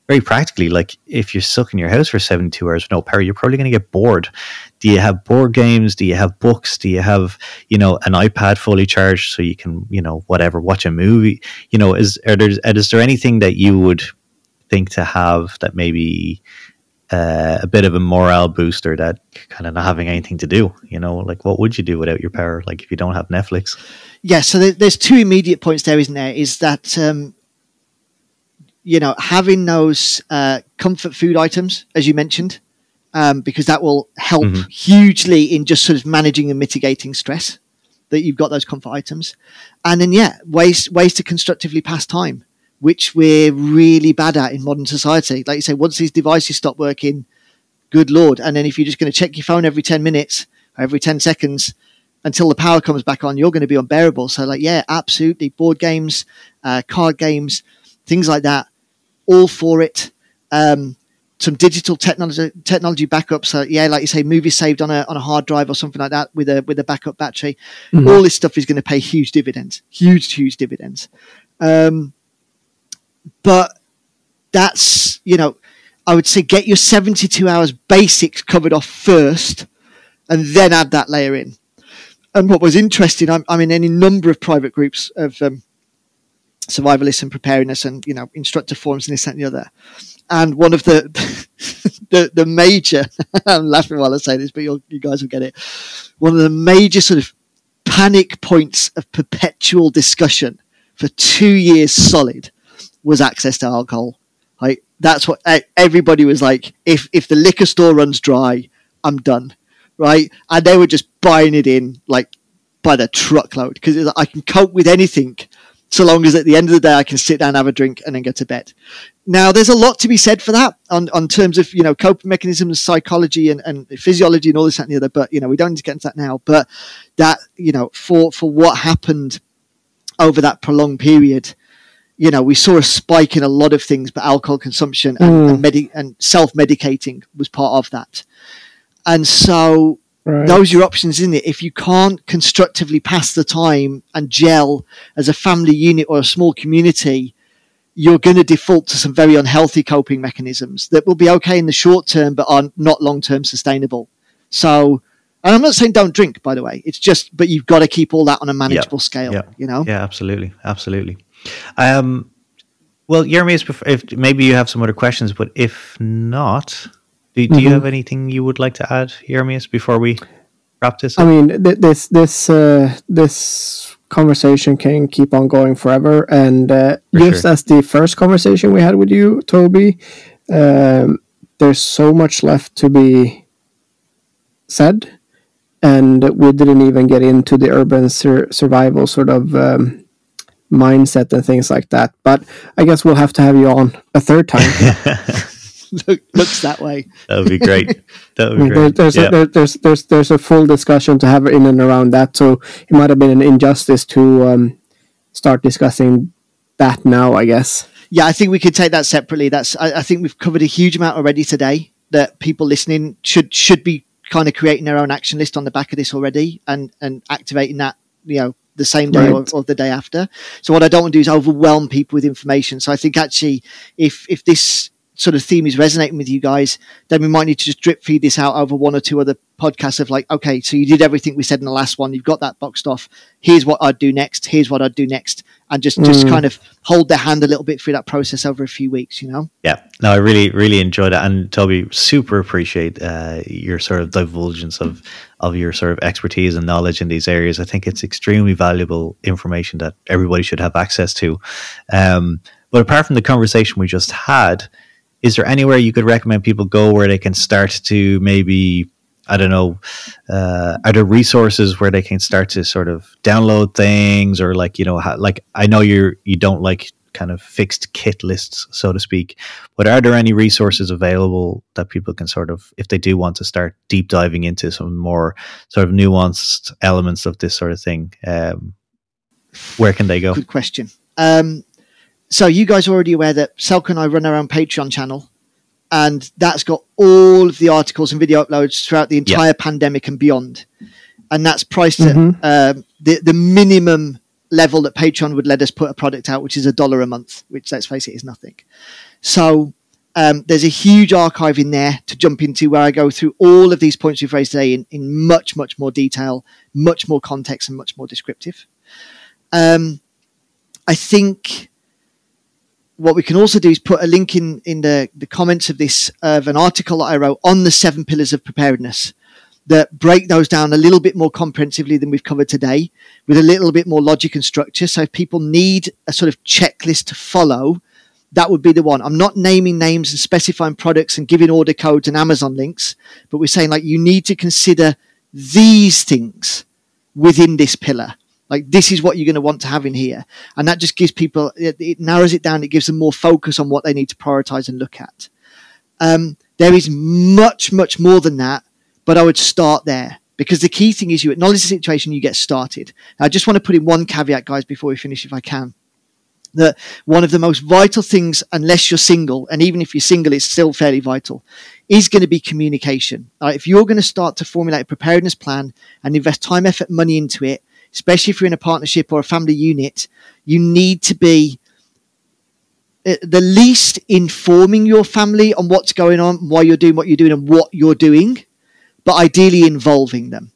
very practically like if you're stuck in your house for 72 hours with no power you're probably going to get bored. Do you have board games? Do you have books? Do you have you know an ipad fully charged so you can you know whatever watch a movie? You know is there is there anything that you would think to have that maybe uh, a bit of a morale booster that kind of not having anything to do. You know, like what would you do without your power? Like if you don't have Netflix. Yeah, so there's two immediate points there, isn't there? Is that um, you know having those uh, comfort food items, as you mentioned, um, because that will help mm-hmm. hugely in just sort of managing and mitigating stress. That you've got those comfort items, and then yeah, ways ways to constructively pass time which we're really bad at in modern society. Like you say, once these devices stop working, good lord. And then if you're just going to check your phone every 10 minutes, or every 10 seconds until the power comes back on, you're going to be unbearable. So, like, yeah, absolutely. Board games, uh, card games, things like that, all for it. Um, some digital technology technology backup. So yeah, like you say, movies saved on a on a hard drive or something like that with a with a backup battery. Mm-hmm. All this stuff is going to pay huge dividends, huge huge dividends. Um, but that's you know I would say get your 72 hours basics covered off first and then add that layer in. And what was interesting, I'm, I'm in any number of private groups of um, survivalists and preparedness and, you know, instructor forums and this and the other. And one of the, the, the major, I'm laughing while I say this, but you guys will get it. One of the major sort of panic points of perpetual discussion for two years solid was access to alcohol. Like that's what everybody was like. If if the liquor store runs dry, I'm done, right? And they were just buying it in like by the truckload because I can cope with anything so long as at the end of the day I can sit down, have a drink, and then go to bed. Now, there's a lot to be said for that on, on terms of you know coping mechanisms, psychology, and, and physiology, and all this and the other. But you know we don't need to get into that now. But that you know for for what happened over that prolonged period, you know, we saw a spike in a lot of things, but alcohol consumption and, mm. and, medi- and self medicating was part of that. And so right. those are your options, isn't it? If you can't constructively pass the time and gel as a family unit or a small community, you're going to default to some very unhealthy coping mechanisms that will be okay in the short term, but are not long term sustainable. So, and I'm not saying don't drink, by the way. It's just, but you've got to keep all that on a manageable yep. scale. Yep. You know? Yeah, absolutely, absolutely. Um, well, Jeremy, if maybe you have some other questions, but if not, do, do mm-hmm. you have anything you would like to add, Jeremias, before we wrap this? Up? I mean, th- this this uh, this conversation can keep on going forever. And uh, just sure. as the first conversation we had with you, Toby, um, there's so much left to be said. And we didn't even get into the urban sur- survival sort of um, mindset and things like that. But I guess we'll have to have you on a third time. Look, looks that way. That would be great. That would be great. There's, yeah. a, there, there's there's there's a full discussion to have in and around that. So it might have been an injustice to um, start discussing that now. I guess. Yeah, I think we could take that separately. That's I, I think we've covered a huge amount already today. That people listening should should be kind of creating their own action list on the back of this already and and activating that you know the same day right. or, or, the day after. So what I don't want to do is overwhelm people with information. So I think actually, if if this sort of theme is resonating with you guys, then we might need to just drip feed this out over one or two other podcasts of like, okay, so you did everything we said in the last one. You've got that boxed off. Here's what I'd do next. Here's what I'd do next. And just, mm. just kind of hold their hand a little bit through that process over a few weeks, you know? Yeah. No, I really, really enjoyed it. And Toby, super appreciate uh, your sort of divulgence of, of your sort of expertise and knowledge in these areas. I think it's extremely valuable information that everybody should have access to. Um, but apart from the conversation we just had, is there anywhere you could recommend people go where they can start to maybe I don't know, uh, are there resources where they can start to sort of download things or like, you know, how, like I know you're, you don't like kind of fixed kit lists, so to speak, but are there any resources available that people can sort of, if they do want to start deep diving into some more sort of nuanced elements of this sort of thing, um, where can they go? Good question. Um, so you guys are already aware that Selka and I run our own Patreon channel, and that's got all of the articles and video uploads throughout the entire pandemic and beyond, and that's priced mm-hmm. at um, the the minimum level that Patreon would let us put a product out, which is a dollar a month, which let's face it is nothing. So um, there's a huge archive in there to jump into where I go through all of these points we've raised today in, in much, much more detail, much more context, and much more descriptive. Um, I think what we can also do is put a link in, in the, the comments of this of an article that I wrote on the seven pillars of preparedness that break those down a little bit more comprehensively than we've covered today with a little bit more logic and structure. So if people need a sort of checklist to follow, that would be the one. I'm not naming names and specifying products and giving order codes and Amazon links, but we're saying like you need to consider these things within this pillar. Like this is what you're going to want to have in here, and that just gives people it, it narrows it down. It gives them more focus on what they need to prioritize and look at. Um, there is much, much more than that, but I would start there because the key thing is you acknowledge the situation, you get started. Now, I just want to put in one caveat, guys, before we finish, if I can. That one of the most vital things, unless you're single, and even if you're single, it's still fairly vital, is going to be communication. Right, if you're going to start to formulate a preparedness plan and invest time, effort, money into it, especially if you're in a partnership or a family unit, you need to be uh, the least informing your family on what's going on, why you're doing what you're doing, and what you're doing, but ideally involving them.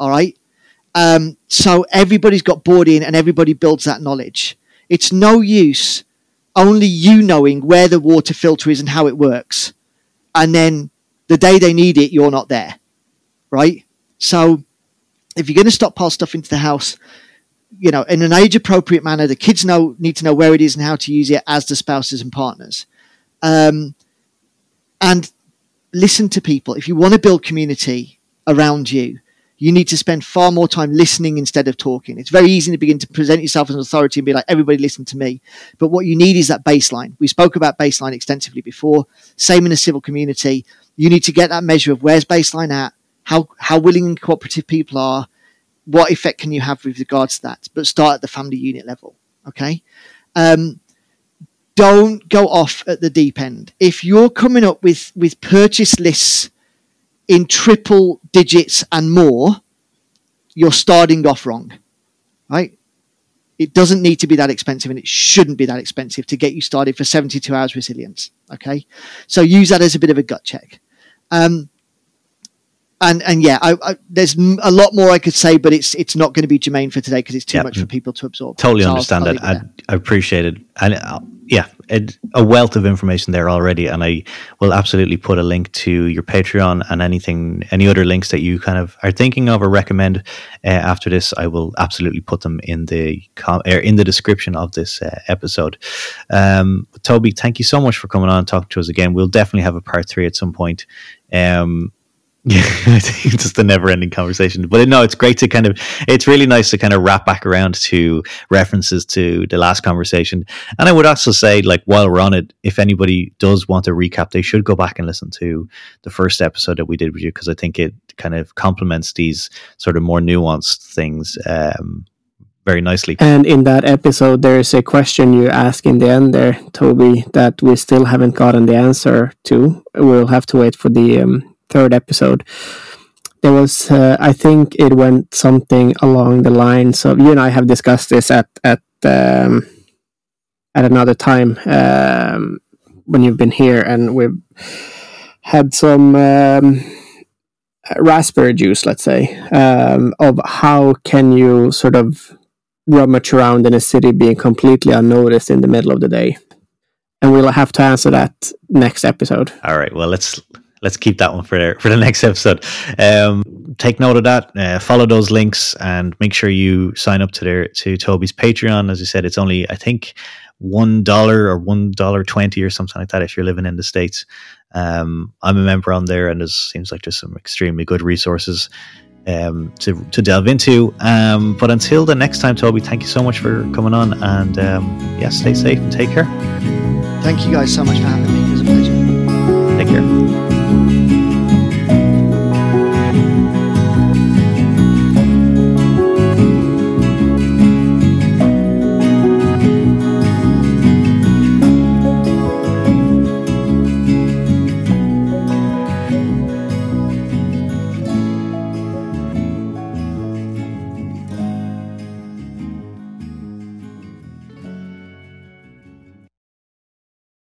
All right. Um, so everybody's got bought in and everybody builds that knowledge. It's no use only you knowing where the water filter is and how it works. And then the day they need it, you're not there. Right. So if you're going to stockpile stuff into the house, you know, in an age appropriate manner, the kids know need to know where it is and how to use it as the spouses and partners. Um, and listen to people. If you want to build community around you, you need to spend far more time listening instead of talking. It's very easy to begin to present yourself as an authority and be like, everybody listen to me. But what you need is that baseline. We spoke about baseline extensively before. Same in a civil community. You need to get that measure of where's baseline at, how how willing and cooperative people are, what effect can you have with regards to that? But start at the family unit level. Okay. Um, don't go off at the deep end. If you're coming up with with purchase lists in triple digits and more, you're starting off wrong. Right? It doesn't need to be that expensive and it shouldn't be that expensive to get you started for 72 hours resilience. Okay. So use that as a bit of a gut check. Um, and and yeah, I, I, there's a lot more I could say, but it's it's not going to be germane for today because it's too yep. much for people to absorb. Totally so understand I'll, I'll that. I, I, appreciate it, and uh, yeah, a, a, wealth of information there already, and I will absolutely put a link to your Patreon and anything, any other links that you kind of are thinking of or recommend uh, after this. I will absolutely put them in the com- er, in the description of this uh, episode. Um, Toby, thank you so much for coming on and talking to us again. We'll definitely have a part three at some point. Um, yeah, it's just a never ending conversation. But no, it's great to kind of, it's really nice to kind of wrap back around to references to the last conversation. And I would also say, like, while we're on it, if anybody does want a recap, they should go back and listen to the first episode that we did with you, because I think it kind of complements these sort of more nuanced things. Um, very nicely. And in that episode, there is a question you ask in the end there, Toby, that we still haven't gotten the answer to. We'll have to wait for the um, third episode, there was uh, I think it went something along the lines of you and I have discussed this at at um, at another time um, when you've been here, and we've had some um, raspberry juice, let's say, um, of how can you sort of rummage around in a city being completely unnoticed in the middle of the day. And we'll have to answer that next episode. All right. Well, let's let's keep that one for for the next episode. Um, take note of that. Uh, follow those links and make sure you sign up to their to Toby's Patreon. As I said, it's only I think one dollar or one dollar twenty or something like that if you're living in the states. Um, I'm a member on there, and it seems like there's some extremely good resources um, to to delve into. Um, but until the next time, Toby, thank you so much for coming on, and um, yeah, stay safe and take care. Thank you guys so much for having me. It